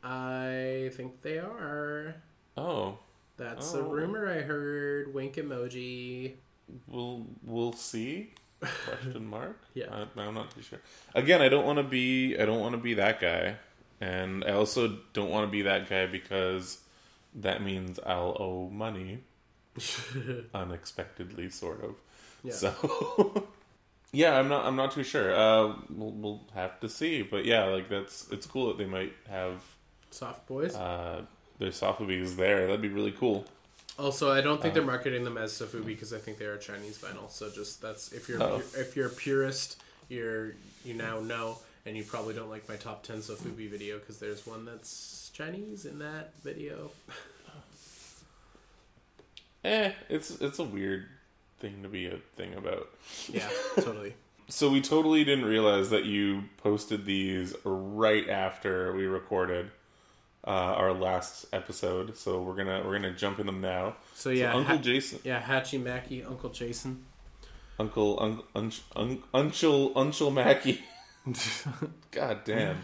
I think they are. Oh, That's a Oh. rumor I heard. Wink emoji. we'll we'll see. Question mark. [LAUGHS] Yeah. I, I'm not too sure. Again, I don't want to be. I don't want to be that guy, and I also don't want to be that guy because that means I'll owe money [LAUGHS] unexpectedly, sort of. Yeah. So. [LAUGHS] Yeah, I'm not. I'm not too sure. Uh, we'll, we'll have to see. But yeah, like that's. It's cool that they might have Soft boys. uh, their Sofubi's there. That'd be really cool. Also, I don't think Uh, they're marketing them as Sofubi because I think they are Chinese vinyl. So just that's if you're Oh. if you're a purist, you're you now know, and you probably don't like my top ten Sofubi video because there's one that's Chinese in that video. [LAUGHS] Eh, it's it's a weird thing to be a thing about. Yeah, [LAUGHS] totally. So we totally didn't realize that you posted these right after we recorded uh, our last episode. So we're gonna we're gonna jump in them now. So yeah, so Uncle Ha- Jason, yeah, Hachi Maki, Uncle Jason. Uncle un, un, un, Uncle Uncle Mackie. [LAUGHS] God damn.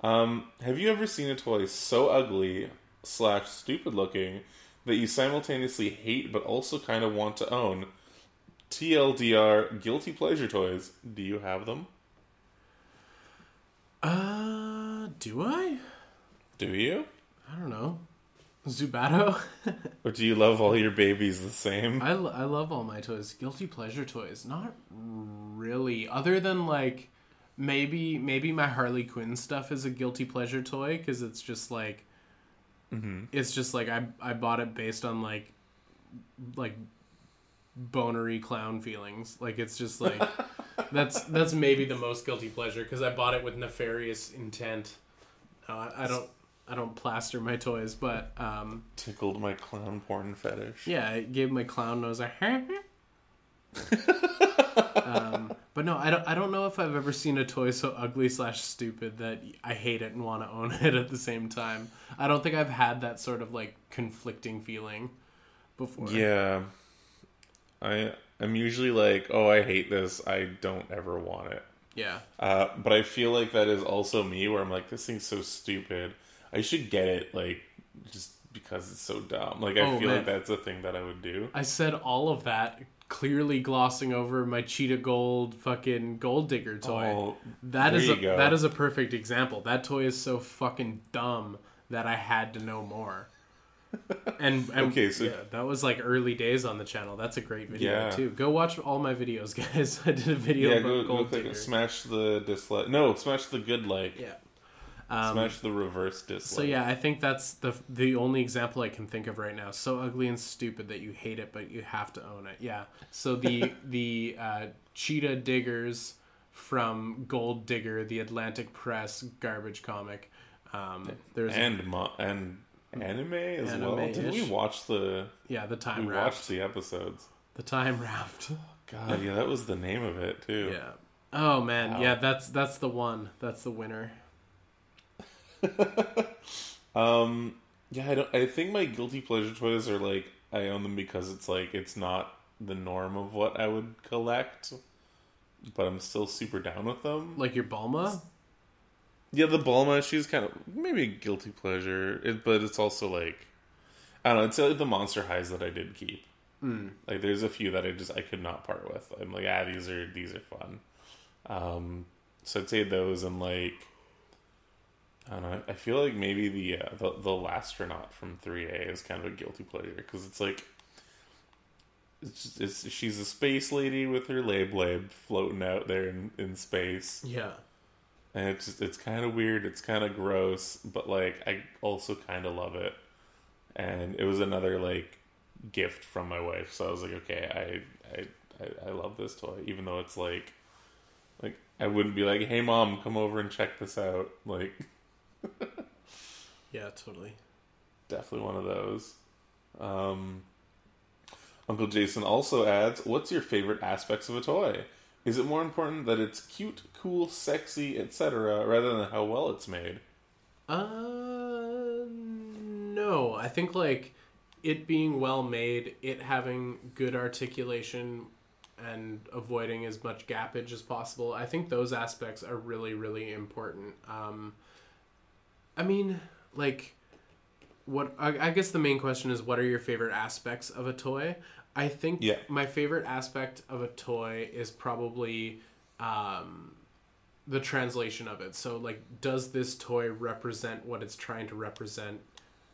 Um, have you ever seen a toy so ugly slash stupid looking that you simultaneously hate but also kind of want to own? TLDR guilty pleasure toys. Do you have them? Uh, do I? Do you? I don't know. Zubato. [LAUGHS] Or do you love all your babies the same? I, lo- I love all my toys. Guilty pleasure toys, not really. Other than like maybe maybe my Harley Quinn stuff is a guilty pleasure toy because it's just like mm-hmm. it's just like I I bought it based on like like bonery clown feelings. Like it's just like [LAUGHS] that's that's maybe the most guilty pleasure because I bought it with nefarious intent. I, I don't I don't plaster my toys, but um, Tickled my clown porn fetish. yeah, I gave my clown nose a. [LAUGHS] um, but no, I don't. I don't know if I've ever seen a toy so ugly slash stupid that I hate it and want to own [LAUGHS] it at the same time. I don't think I've had that sort of like conflicting feeling before. Yeah. I I'm usually like, oh, I hate this. I don't ever want it. Yeah. Uh, but I feel like that is also me, where I'm like, this thing's so stupid. I should get it, like, just because it's so dumb. Like, I Oh, feel man. like that's a thing that I would do. I said all of that, clearly glossing over my cheetah gold fucking gold digger toy. Oh, That is a, go. that is a perfect example. That toy is so fucking dumb that I had to know more. [LAUGHS] And, and Okay, so- yeah, that was like early days on the channel. That's a great video Yeah. too. Go watch all my videos, [LAUGHS] guys. I did a video yeah, about go, go gold click, digger. smash the dislike. No, smash the good like. Yeah. Um, smash the reverse dislike. So yeah, I think that's the the only example I can think of right now. So ugly and stupid that you hate it, but you have to own it. Yeah. So the [LAUGHS] the uh, cheetah diggers from Gold Digger, the Antarctic Press garbage comic. Um, there's and mo- and anime as well. Did we watch the? yeah the time We raft. watched the episodes. The time raft. [LAUGHS] God, yeah, that was the name of it too. yeah. Oh man, Wow. yeah. That's that's the one. That's the winner. [LAUGHS] Um, yeah, I don't. I think my guilty pleasure toys are like I own them because it's like it's not the norm of what I would collect, but I'm still super down with them. Like your Bulma. Yeah, the Bulma. she's kind of maybe a guilty pleasure, it, but it's also like I don't know. It's like the Monster Highs that I did keep. Mm. Like, there's a few that I just I could not part with. I'm like, ah, these are these are fun. Um, so I'd say those and like I don't know. I feel like maybe the uh, the the Lastronaut from 3A is kind of a guilty pleasure because it's like. It's, just, it's she's a space lady with her lab lab floating out there in, in space Yeah. and it's just, it's kind of weird it's kind of gross but like i also kind of love it and it was another like gift from my wife so i was like okay i i i, I love this toy even though it's like like i wouldn't be like hey mom come over and check this out like [LAUGHS] Yeah. Totally. definitely one of those um uncle jason also adds what's your favorite aspects of a toy is it more important that it's cute cool sexy etc rather than how well it's made Uh, no. I think like it being well made, it having good articulation, and avoiding as much gappage as possible. I think those aspects are really, really important. Um, I mean, like, what I, I guess the main question is, what are your favorite aspects of a toy? I think Yeah. my favorite aspect of a toy is probably um, the translation of it. So, like, does this toy represent what it's trying to represent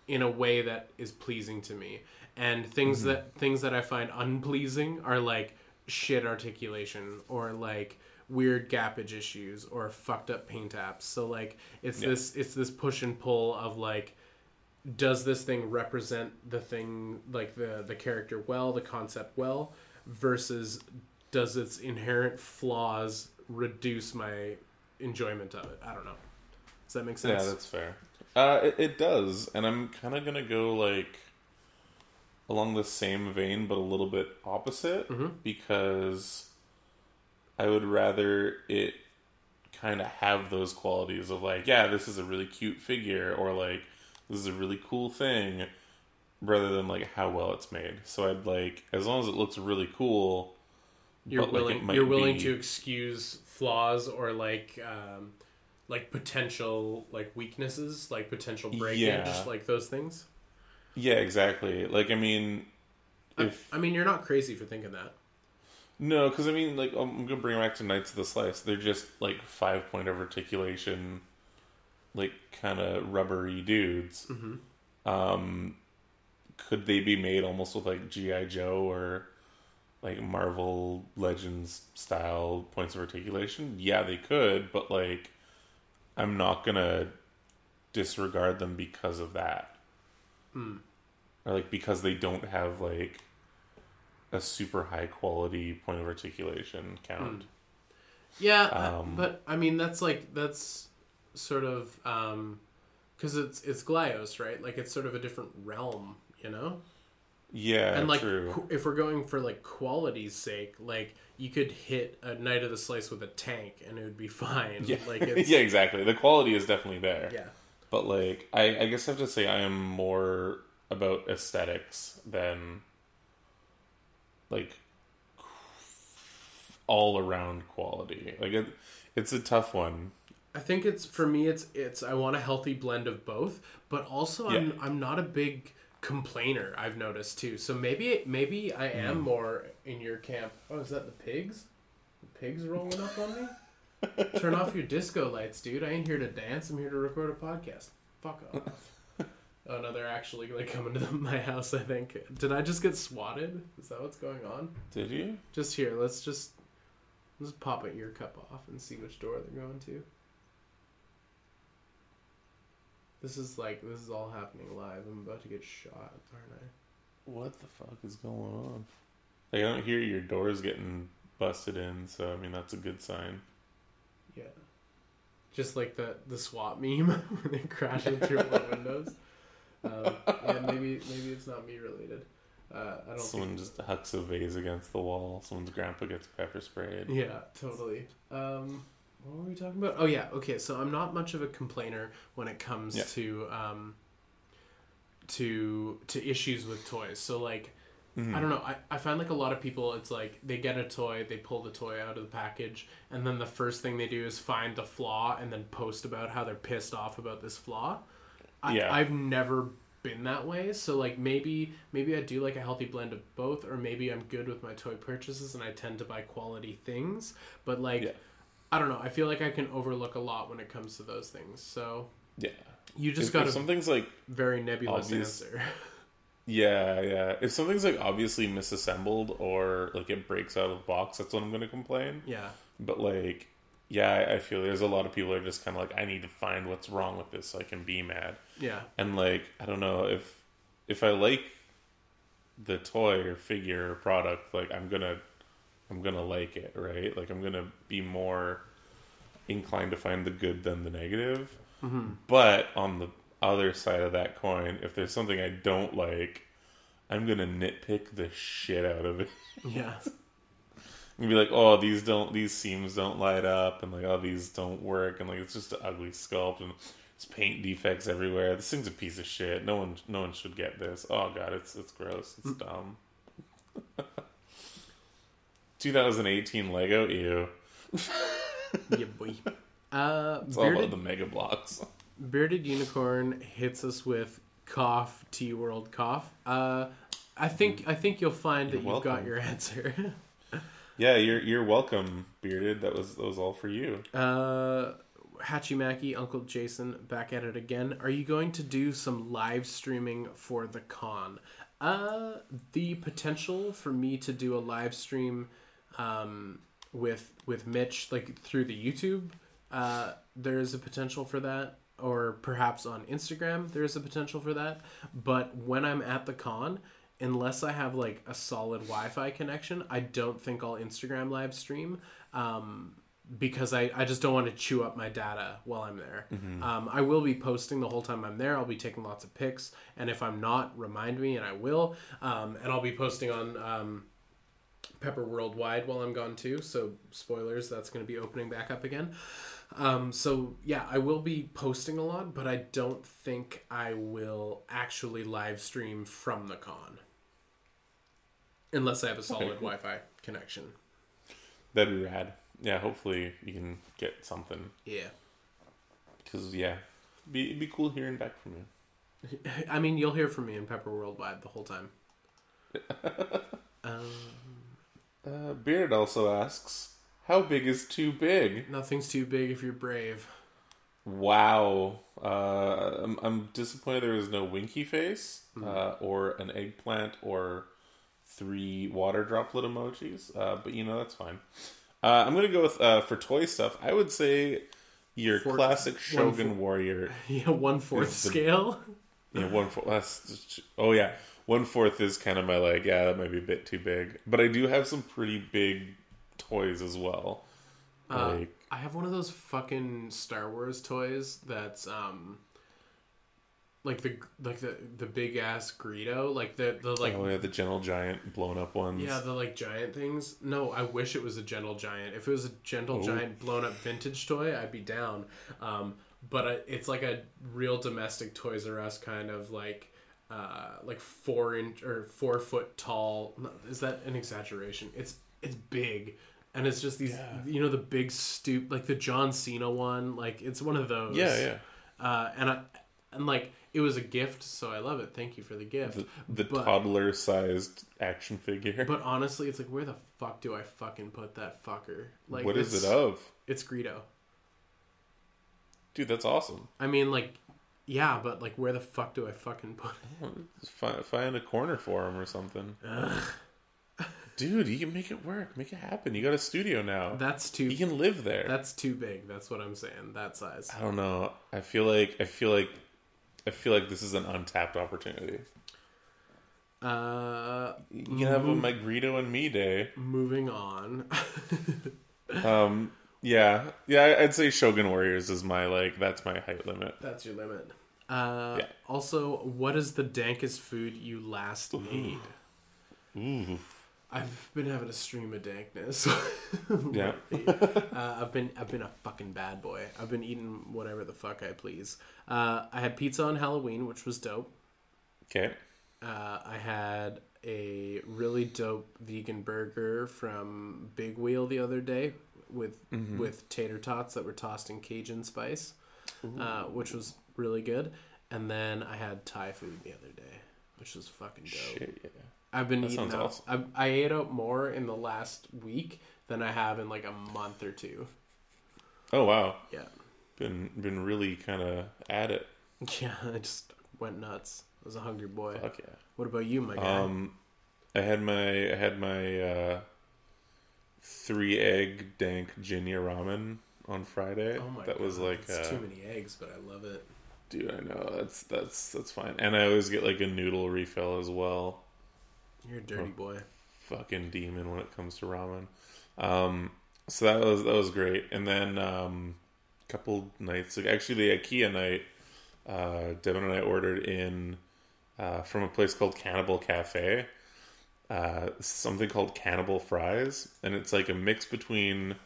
in a way that is pleasing to me? And things that things that I find unpleasing are like shit articulation or like weird gappage issues or fucked up paint apps. So like it's Yeah. this it's this push and pull of like does this thing represent the thing like the the character well, the concept well versus does its inherent flaws reduce my enjoyment of it? I don't know. Does that make sense? Yeah, that's fair. Uh, it, it does, and I'm kind of gonna go like along the same vein, but a little bit opposite Mhm. because I would rather it kind of have those qualities of like, yeah, this is a really cute figure, or like this is a really cool thing, rather than like how well it's made. So I'd like as long as it looks really cool. you're like, willing might you're willing be- to excuse flaws or like um like potential like weaknesses like potential breakage Yeah. like those things Yeah, exactly. Like I mean, if i mean you're not crazy for thinking that No, because I mean, like, I'm gonna bring it back to Knights of the Slice. They're just like five point of articulation, like kind of rubbery dudes. Um, could they be made almost with like GI Joe or like Marvel Legends style points of articulation? Yeah, they could, but like, I'm not gonna disregard them because of that, or like because they don't have like a super high quality point of articulation count. Yeah, Um, but I mean that's like that's sort of because it's it's Glyos, right? Like it's sort of a different realm, you know. Yeah, and like qu- if we're going for like quality's sake, like you could hit a Knight of the Slice with a tank and it would be [LAUGHS] fine. Yeah, like it's, [LAUGHS] yeah, exactly. The quality is definitely there. yeah. But like, I, I guess I have to say I am more about aesthetics than like all around quality. Like it, it's a tough one. I think it's for me. It's it's I want a healthy blend of both, but also I'm I'm not a big complainer. I've noticed too. So maybe maybe I am Hmm. more in your camp. Oh, is that the pigs? The pigs rolling up on me. Turn off your disco lights, dude. I ain't here to dance. I'm here to record a podcast. Fuck off. Oh no, they're actually like coming to the, my house. I think. Did I just get swatted? Is that what's going on? Did you? Just here. Let's just let's pop an ear cup off and see which door they're going to. This is like this is all happening live. I'm about to get shot, aren't I? What the fuck is going on? Like, I don't hear your doors getting busted in, so I mean that's a good sign. Yeah. Just like the the SWAT meme [LAUGHS] when they crashing through [LAUGHS] all the windows. Um, yeah, maybe maybe it's not me related. Uh, I don't Someone think. just hucks a vase against the wall. Someone's grandpa gets pepper sprayed. Yeah, totally. Um, what were we talking about? Oh yeah, okay. So I'm not much of a complainer when it comes Yeah. to um, to to issues with toys. So like, Mhm. I don't know. I, I find like a lot of people, it's like they get a toy, they pull the toy out of the package, and then the first thing they do is find the flaw and then post about how they're pissed off about this flaw. I, Yeah. I've never been that way. So like maybe maybe I do like a healthy blend of both, or maybe I'm good with my toy purchases and I tend to buy quality things. But like Yeah. I don't know. I feel like I can overlook a lot when it comes to those things. So Yeah. you just got something's like very nebulous obvious- answer. [LAUGHS] Yeah, yeah. If something's like obviously misassembled or like it breaks out of the box, that's when I'm gonna complain. yeah. But like, yeah, I, I feel there's a lot of people are just kind of like, I need to find what's wrong with this so I can be mad. Yeah. And like, I don't know if if I like the toy or figure or product, like I'm gonna I'm gonna like it, right? Like I'm gonna be more inclined to find the good than the negative. Mm-hmm. But on the other side of that coin, if there's something I don't like, I'm gonna nitpick the shit out of it. [LAUGHS] Yeah. And be like, oh, these don't, these seams don't light up, and like, oh, these don't work, and like, it's just an ugly sculpt, and it's paint defects everywhere. This thing's a piece of shit. No one, no one should get this. Oh god, it's it's gross. It's dumb. [LAUGHS] 2018 Lego, ew. [LAUGHS] yeah, boy. [LAUGHS] Uh, It's all about the Mega Bloks. bearded unicorn hits us with cough. T world cough. Uh, I think I think you'll find that You're you've got your answer. Yeah, you're you're welcome, bearded. That was that was all for you. uh, Hachimaki, Uncle Jason, back at it again. Are you going to do some live streaming for the con? Uh, the potential for me to do a live stream, um, with with Mitch like through the YouTube, uh, there is a potential for that, or perhaps on Instagram there is a potential for that. But when I'm at the con, unless I have like a solid Wi-Fi connection, I don't think I'll Instagram live stream. Um, because I, I just don't want to chew up my data while I'm there. Um, I will be posting the whole time I'm there. I'll be taking lots of pics, and if I'm not, remind me, and I will. Um, and I'll be posting on um, Pepper Worldwide while I'm gone too. So spoilers, that's going to be opening back up again. Um, so yeah, I will be posting a lot, but I don't think I will actually live stream from the con, unless I have a solid cool. Wi-Fi connection. That'd be rad. Yeah, hopefully you can get something. Yeah. Cause yeah, be it'd be cool hearing back from you. [LAUGHS] I mean, you'll hear from me in Pepper Worldwide the whole time. [LAUGHS] um, Uh, Beard also asks, "How big is too big?" nothing's too big if you're brave. Wow, uh, I'm, I'm disappointed there was no winky face, uh, or an eggplant, or three water droplet emojis. Uh, but you know that's fine. Uh, I'm gonna go with uh, for toy stuff. I would say your classic Shogun four- warrior. [LAUGHS] Yeah, one fourth the- scale. [LAUGHS] Yeah, one. fo- That's just, oh yeah, one fourth is kind of my like, yeah, that might be a bit too big. But I do have some pretty big toys as well. Uh, Like, I have one of those fucking Star Wars toys that's um like the like the the big ass Greedo, like the the like oh yeah, the Gentle Giant blown up ones. yeah, the like giant things. No, I wish it was a gentle giant. If it was a gentle Oh. giant blown up vintage toy, I'd be down. Um, but uh, it's like a real domestic Toys R Us kind of like uh, like four inch or four foot tall. Is that an exaggeration? It's it's big. And it's just these, Yeah. you know, the big stoop, like the John Cena one. Like it's one of those. yeah, yeah. Uh, and I, and like it was a gift, so I love it. Thank you for the gift. The, the But- toddler sized action figure. But honestly, it's like where the fuck do I fucking put that fucker? Like what is it of? It's Greedo. Dude, that's awesome. I mean, like, yeah, but like where the fuck do I fucking put it? [LAUGHS] Find, find a corner for him or something. Dude, you can make it work. Make it happen. You got a studio now. That's too. you can live there. That's too big. That's what I'm saying. That size. I don't know. I feel like I feel like I feel like this is an untapped opportunity. Uh, You can have a Magrido and me day. moving on. [LAUGHS] Um, yeah, yeah. I'd say Shogun Warriors is my like that's my height limit. That's your limit. Uh, Yeah. Also, what is the dankest food you last made? Ooh, I've been having a stream of dankness. [LAUGHS] yeah. uh, I've been I've been a fucking bad boy. I've been eating whatever the fuck I please. Uh, I had pizza on Halloween, which was dope. Okay. Uh, I had a really dope vegan burger from Big Wheel the other day with with tater tots that were tossed in Cajun spice, uh, which was really good. And then I had Thai food the other day, which was fucking dope. Shit, yeah. I've been That eating out. awesome. I, I ate out more in the last week than I have in like a month or two. Oh wow. Yeah. Been been really kind of at it. [LAUGHS] Yeah, I just went nuts. I was a hungry boy. Fuck yeah. What about you, my guy? Um, I had my I had my uh, three egg dank jinya ramen on Friday. oh my that god, was like uh, too many eggs, but I love it. dude. I know that's that's that's fine. And I always get like a noodle refill as well. You're a dirty boy. Fucking demon when it comes to ramen. Um, so that was that was great. And then um, a couple nights, like actually the IKEA night, uh, Devin and I ordered in uh, from a place called Cannibal Cafe. Uh, something called Cannibal Fries, and it's like a mix between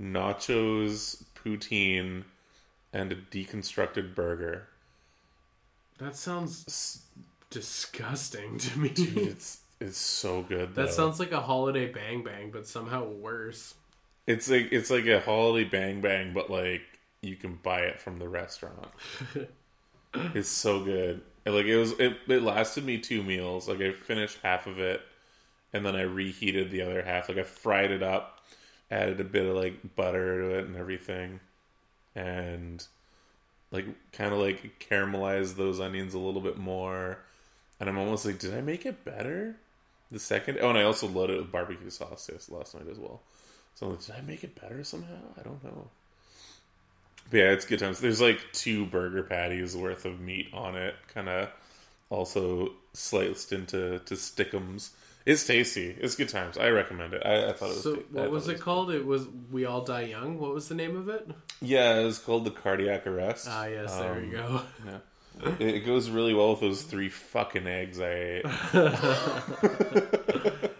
nachos, poutine, and a deconstructed burger. That sounds disgusting to me. It's it's so good. that though. sounds like a holiday bang bang, but somehow worse. It's like it's like a holiday bang bang, but like you can buy it from the restaurant. [LAUGHS] it's so good. And, like it was, it it lasted me two meals. Like I finished half of it, and then I reheated the other half. Like I fried it up, added a bit of like butter to it and everything, and like kind of like caramelized those onions a little bit more. And I'm almost like, did I make it better? The second, oh, and I also loaded it with barbecue sauce yes, last night as well. So I'm like, did I make it better somehow? I don't know. But yeah, it's good times. There's like two burger patties worth of meat on it, kind of also sliced into to stickums. It's tasty. It's good times. I recommend it. I, I thought it was. So what was it called? It was We All Die Young. What was the name of it? Yeah, it was called the cardiac arrest. Ah, yes, there Um, you go. Yeah. [LAUGHS] It, goes really well with those three fucking eggs I ate. [LAUGHS]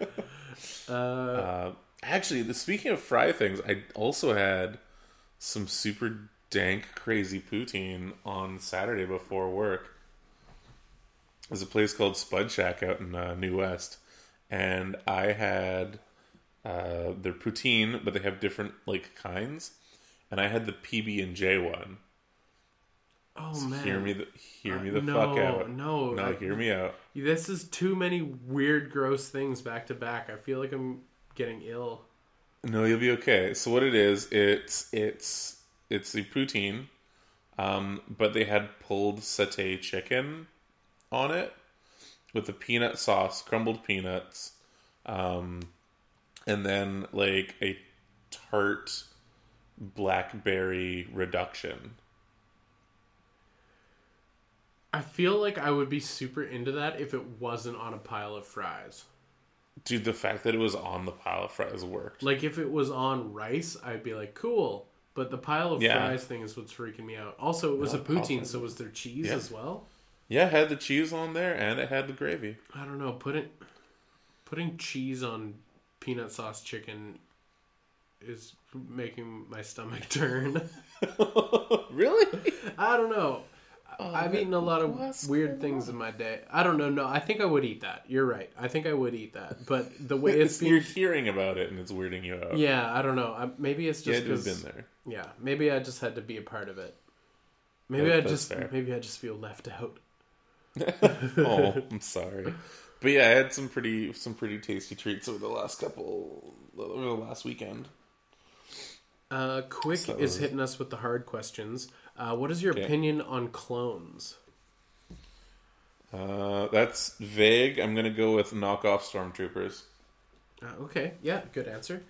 [LAUGHS] Uh, Uh, actually, the, speaking of fry things, I also had some super dank, crazy poutine on Saturday before work. There's a place called Spud Shack out in uh, New West, and I had uh, their poutine, but they have different like kinds, and I had the PB and J one. Oh man, Hear me, the, hear me Uh, the no, fuck out. No, no, I- hear me out. This is too many weird, gross things back to back. I feel like I'm getting ill. No, you'll be okay. So what it is, it's it's it's the poutine, um, but they had pulled satay chicken on it with the peanut sauce, crumbled peanuts, um, and then like a tart blackberry reduction. I feel like I would be super into that if it wasn't on a pile of fries. Dude, the fact that it was on the pile of fries worked. Like if it was on rice, I'd be like, cool. But the pile of Yeah. fries thing is what's freaking me out. Also, it was No, a poutine, pile so was there cheese Yeah. as well? Yeah, it had the cheese on there and it had the gravy. I don't know. Putting putting cheese on peanut sauce chicken is making my stomach [LAUGHS] turn. [LAUGHS] really? I don't know. I've eaten a lot of weird things in my day. I don't know. No, I think I would eat that. You're right. I think I would eat that. But the way [LAUGHS] it's You're hearing about it and it's weirding you out. yeah, I don't know. I, maybe it's You just had to have 'cause- been there. Yeah, maybe I just had to be a part of it. Maybe That- I just fair. maybe I just feel left out. [LAUGHS] [LAUGHS] oh, I'm sorry. But yeah, I had some pretty some pretty tasty treats over the last couple over the last weekend. Uh, Quick So- is hitting us with the hard questions. Uh, what is your Okay. opinion on clones? Uh, that's vague. I'm gonna go with knockoff stormtroopers. Uh, okay, yeah, good answer.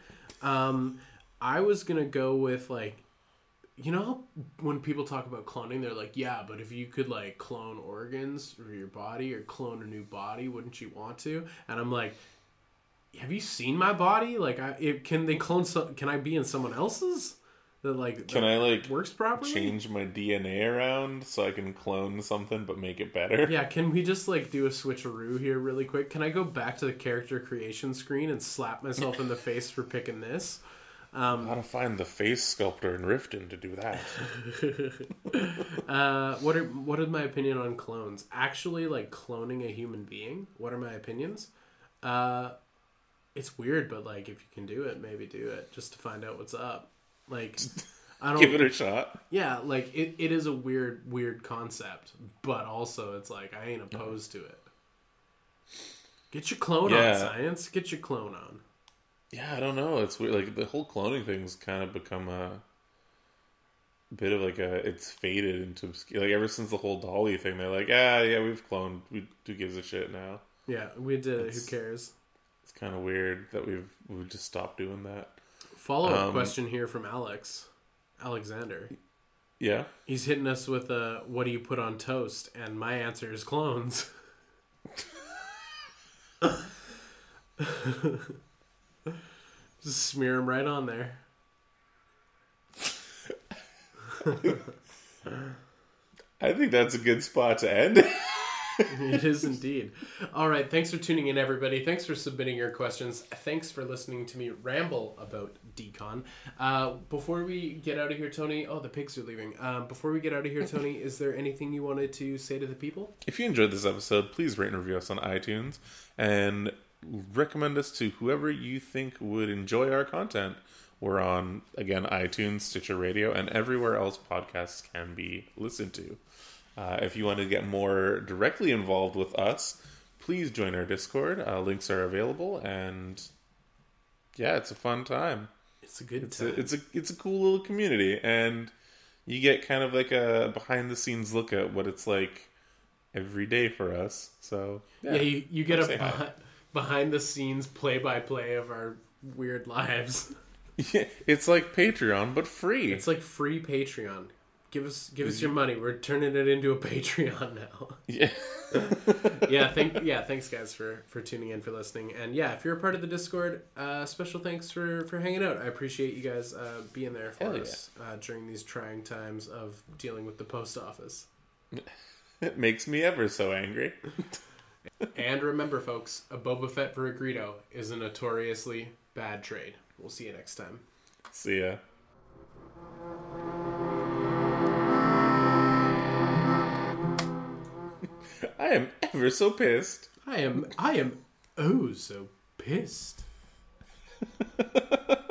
Um, I was gonna go with like, you know, when people talk about cloning, they're like, yeah, but if you could like clone organs for your body or clone a new body, wouldn't you want to? And I'm like, have you seen my body? Like, I it, can they clone? Some, can I be in someone else's? That like Can that I like works properly? change my DNA around so I can clone something but make it better? Yeah, can we just like do a switcheroo here really quick? Can I go back to the character creation screen and slap myself in the [LAUGHS] face for picking this? Um, I Gotta find the face sculptor in Riften to do that. [LAUGHS] uh, what are what is my opinion on clones? Actually, like cloning a human being. What are my opinions? Uh, it's weird, but like if you can do it, maybe do it just to find out what's up. Like, [LAUGHS] I don't. Give it a shot. yeah, like it, it is a weird weird concept, but also it's like I ain't opposed to it. Get your clone on, science. Get your clone on. Yeah, I don't know. It's weird. Like the whole cloning thing's kind of become a bit of like a. It's faded into. Like ever since the whole Dolly thing, they're like, ah, yeah, we've cloned. We who gives a shit now. Yeah, we did it. Who cares? Kind of weird that we've we've just stopped doing that. Follow up Um, question here from Alex, Alexander. Yeah. He's hitting us with a "What do you put on toast?" and my answer is clones. [LAUGHS] Just smear them right on there. [LAUGHS] I think that's a good spot to end. [LAUGHS] [LAUGHS] It is indeed. All right. Thanks for tuning in, everybody. Thanks for submitting your questions. Thanks for listening to me ramble about decon. Uh, before we get out of here, Tony. Oh, the pigs are leaving. Um, before we get out of here, Tony, [LAUGHS] is there anything you wanted to say to the people? if you enjoyed this episode, please rate and review us on iTunes and recommend us to whoever you think would enjoy our content. We're on again iTunes, Stitcher Radio, and everywhere else podcasts can be listened to. Uh, if you want to get more directly involved with us, please join our Discord. Uh, links are available, and yeah, it's a fun time. It's a good It's time. a, it's a it's a cool little community, and you get kind of like a behind the scenes look at what it's like every day for us. So yeah, you, you get a behind, behind the scenes play by play of our weird lives. [LAUGHS] Yeah, it's like Patreon but free. It's like free Patreon. Give us give us your money. We're turning it into a [LAUGHS] Patreon now. yeah. [LAUGHS] yeah, thank [LAUGHS] yeah, thanks guys for for tuning in for listening. And yeah, if you're a part of the Discord, uh, special thanks for for hanging out. I appreciate you guys uh, being there for Hell yeah. us uh, during these trying times of dealing with the post office. It makes me ever so angry. And remember, folks, a Boba Fett for a Greedo is a notoriously bad trade. We'll see you next time. See ya. I am ever so pissed. I am I am oh so pissed. [LAUGHS]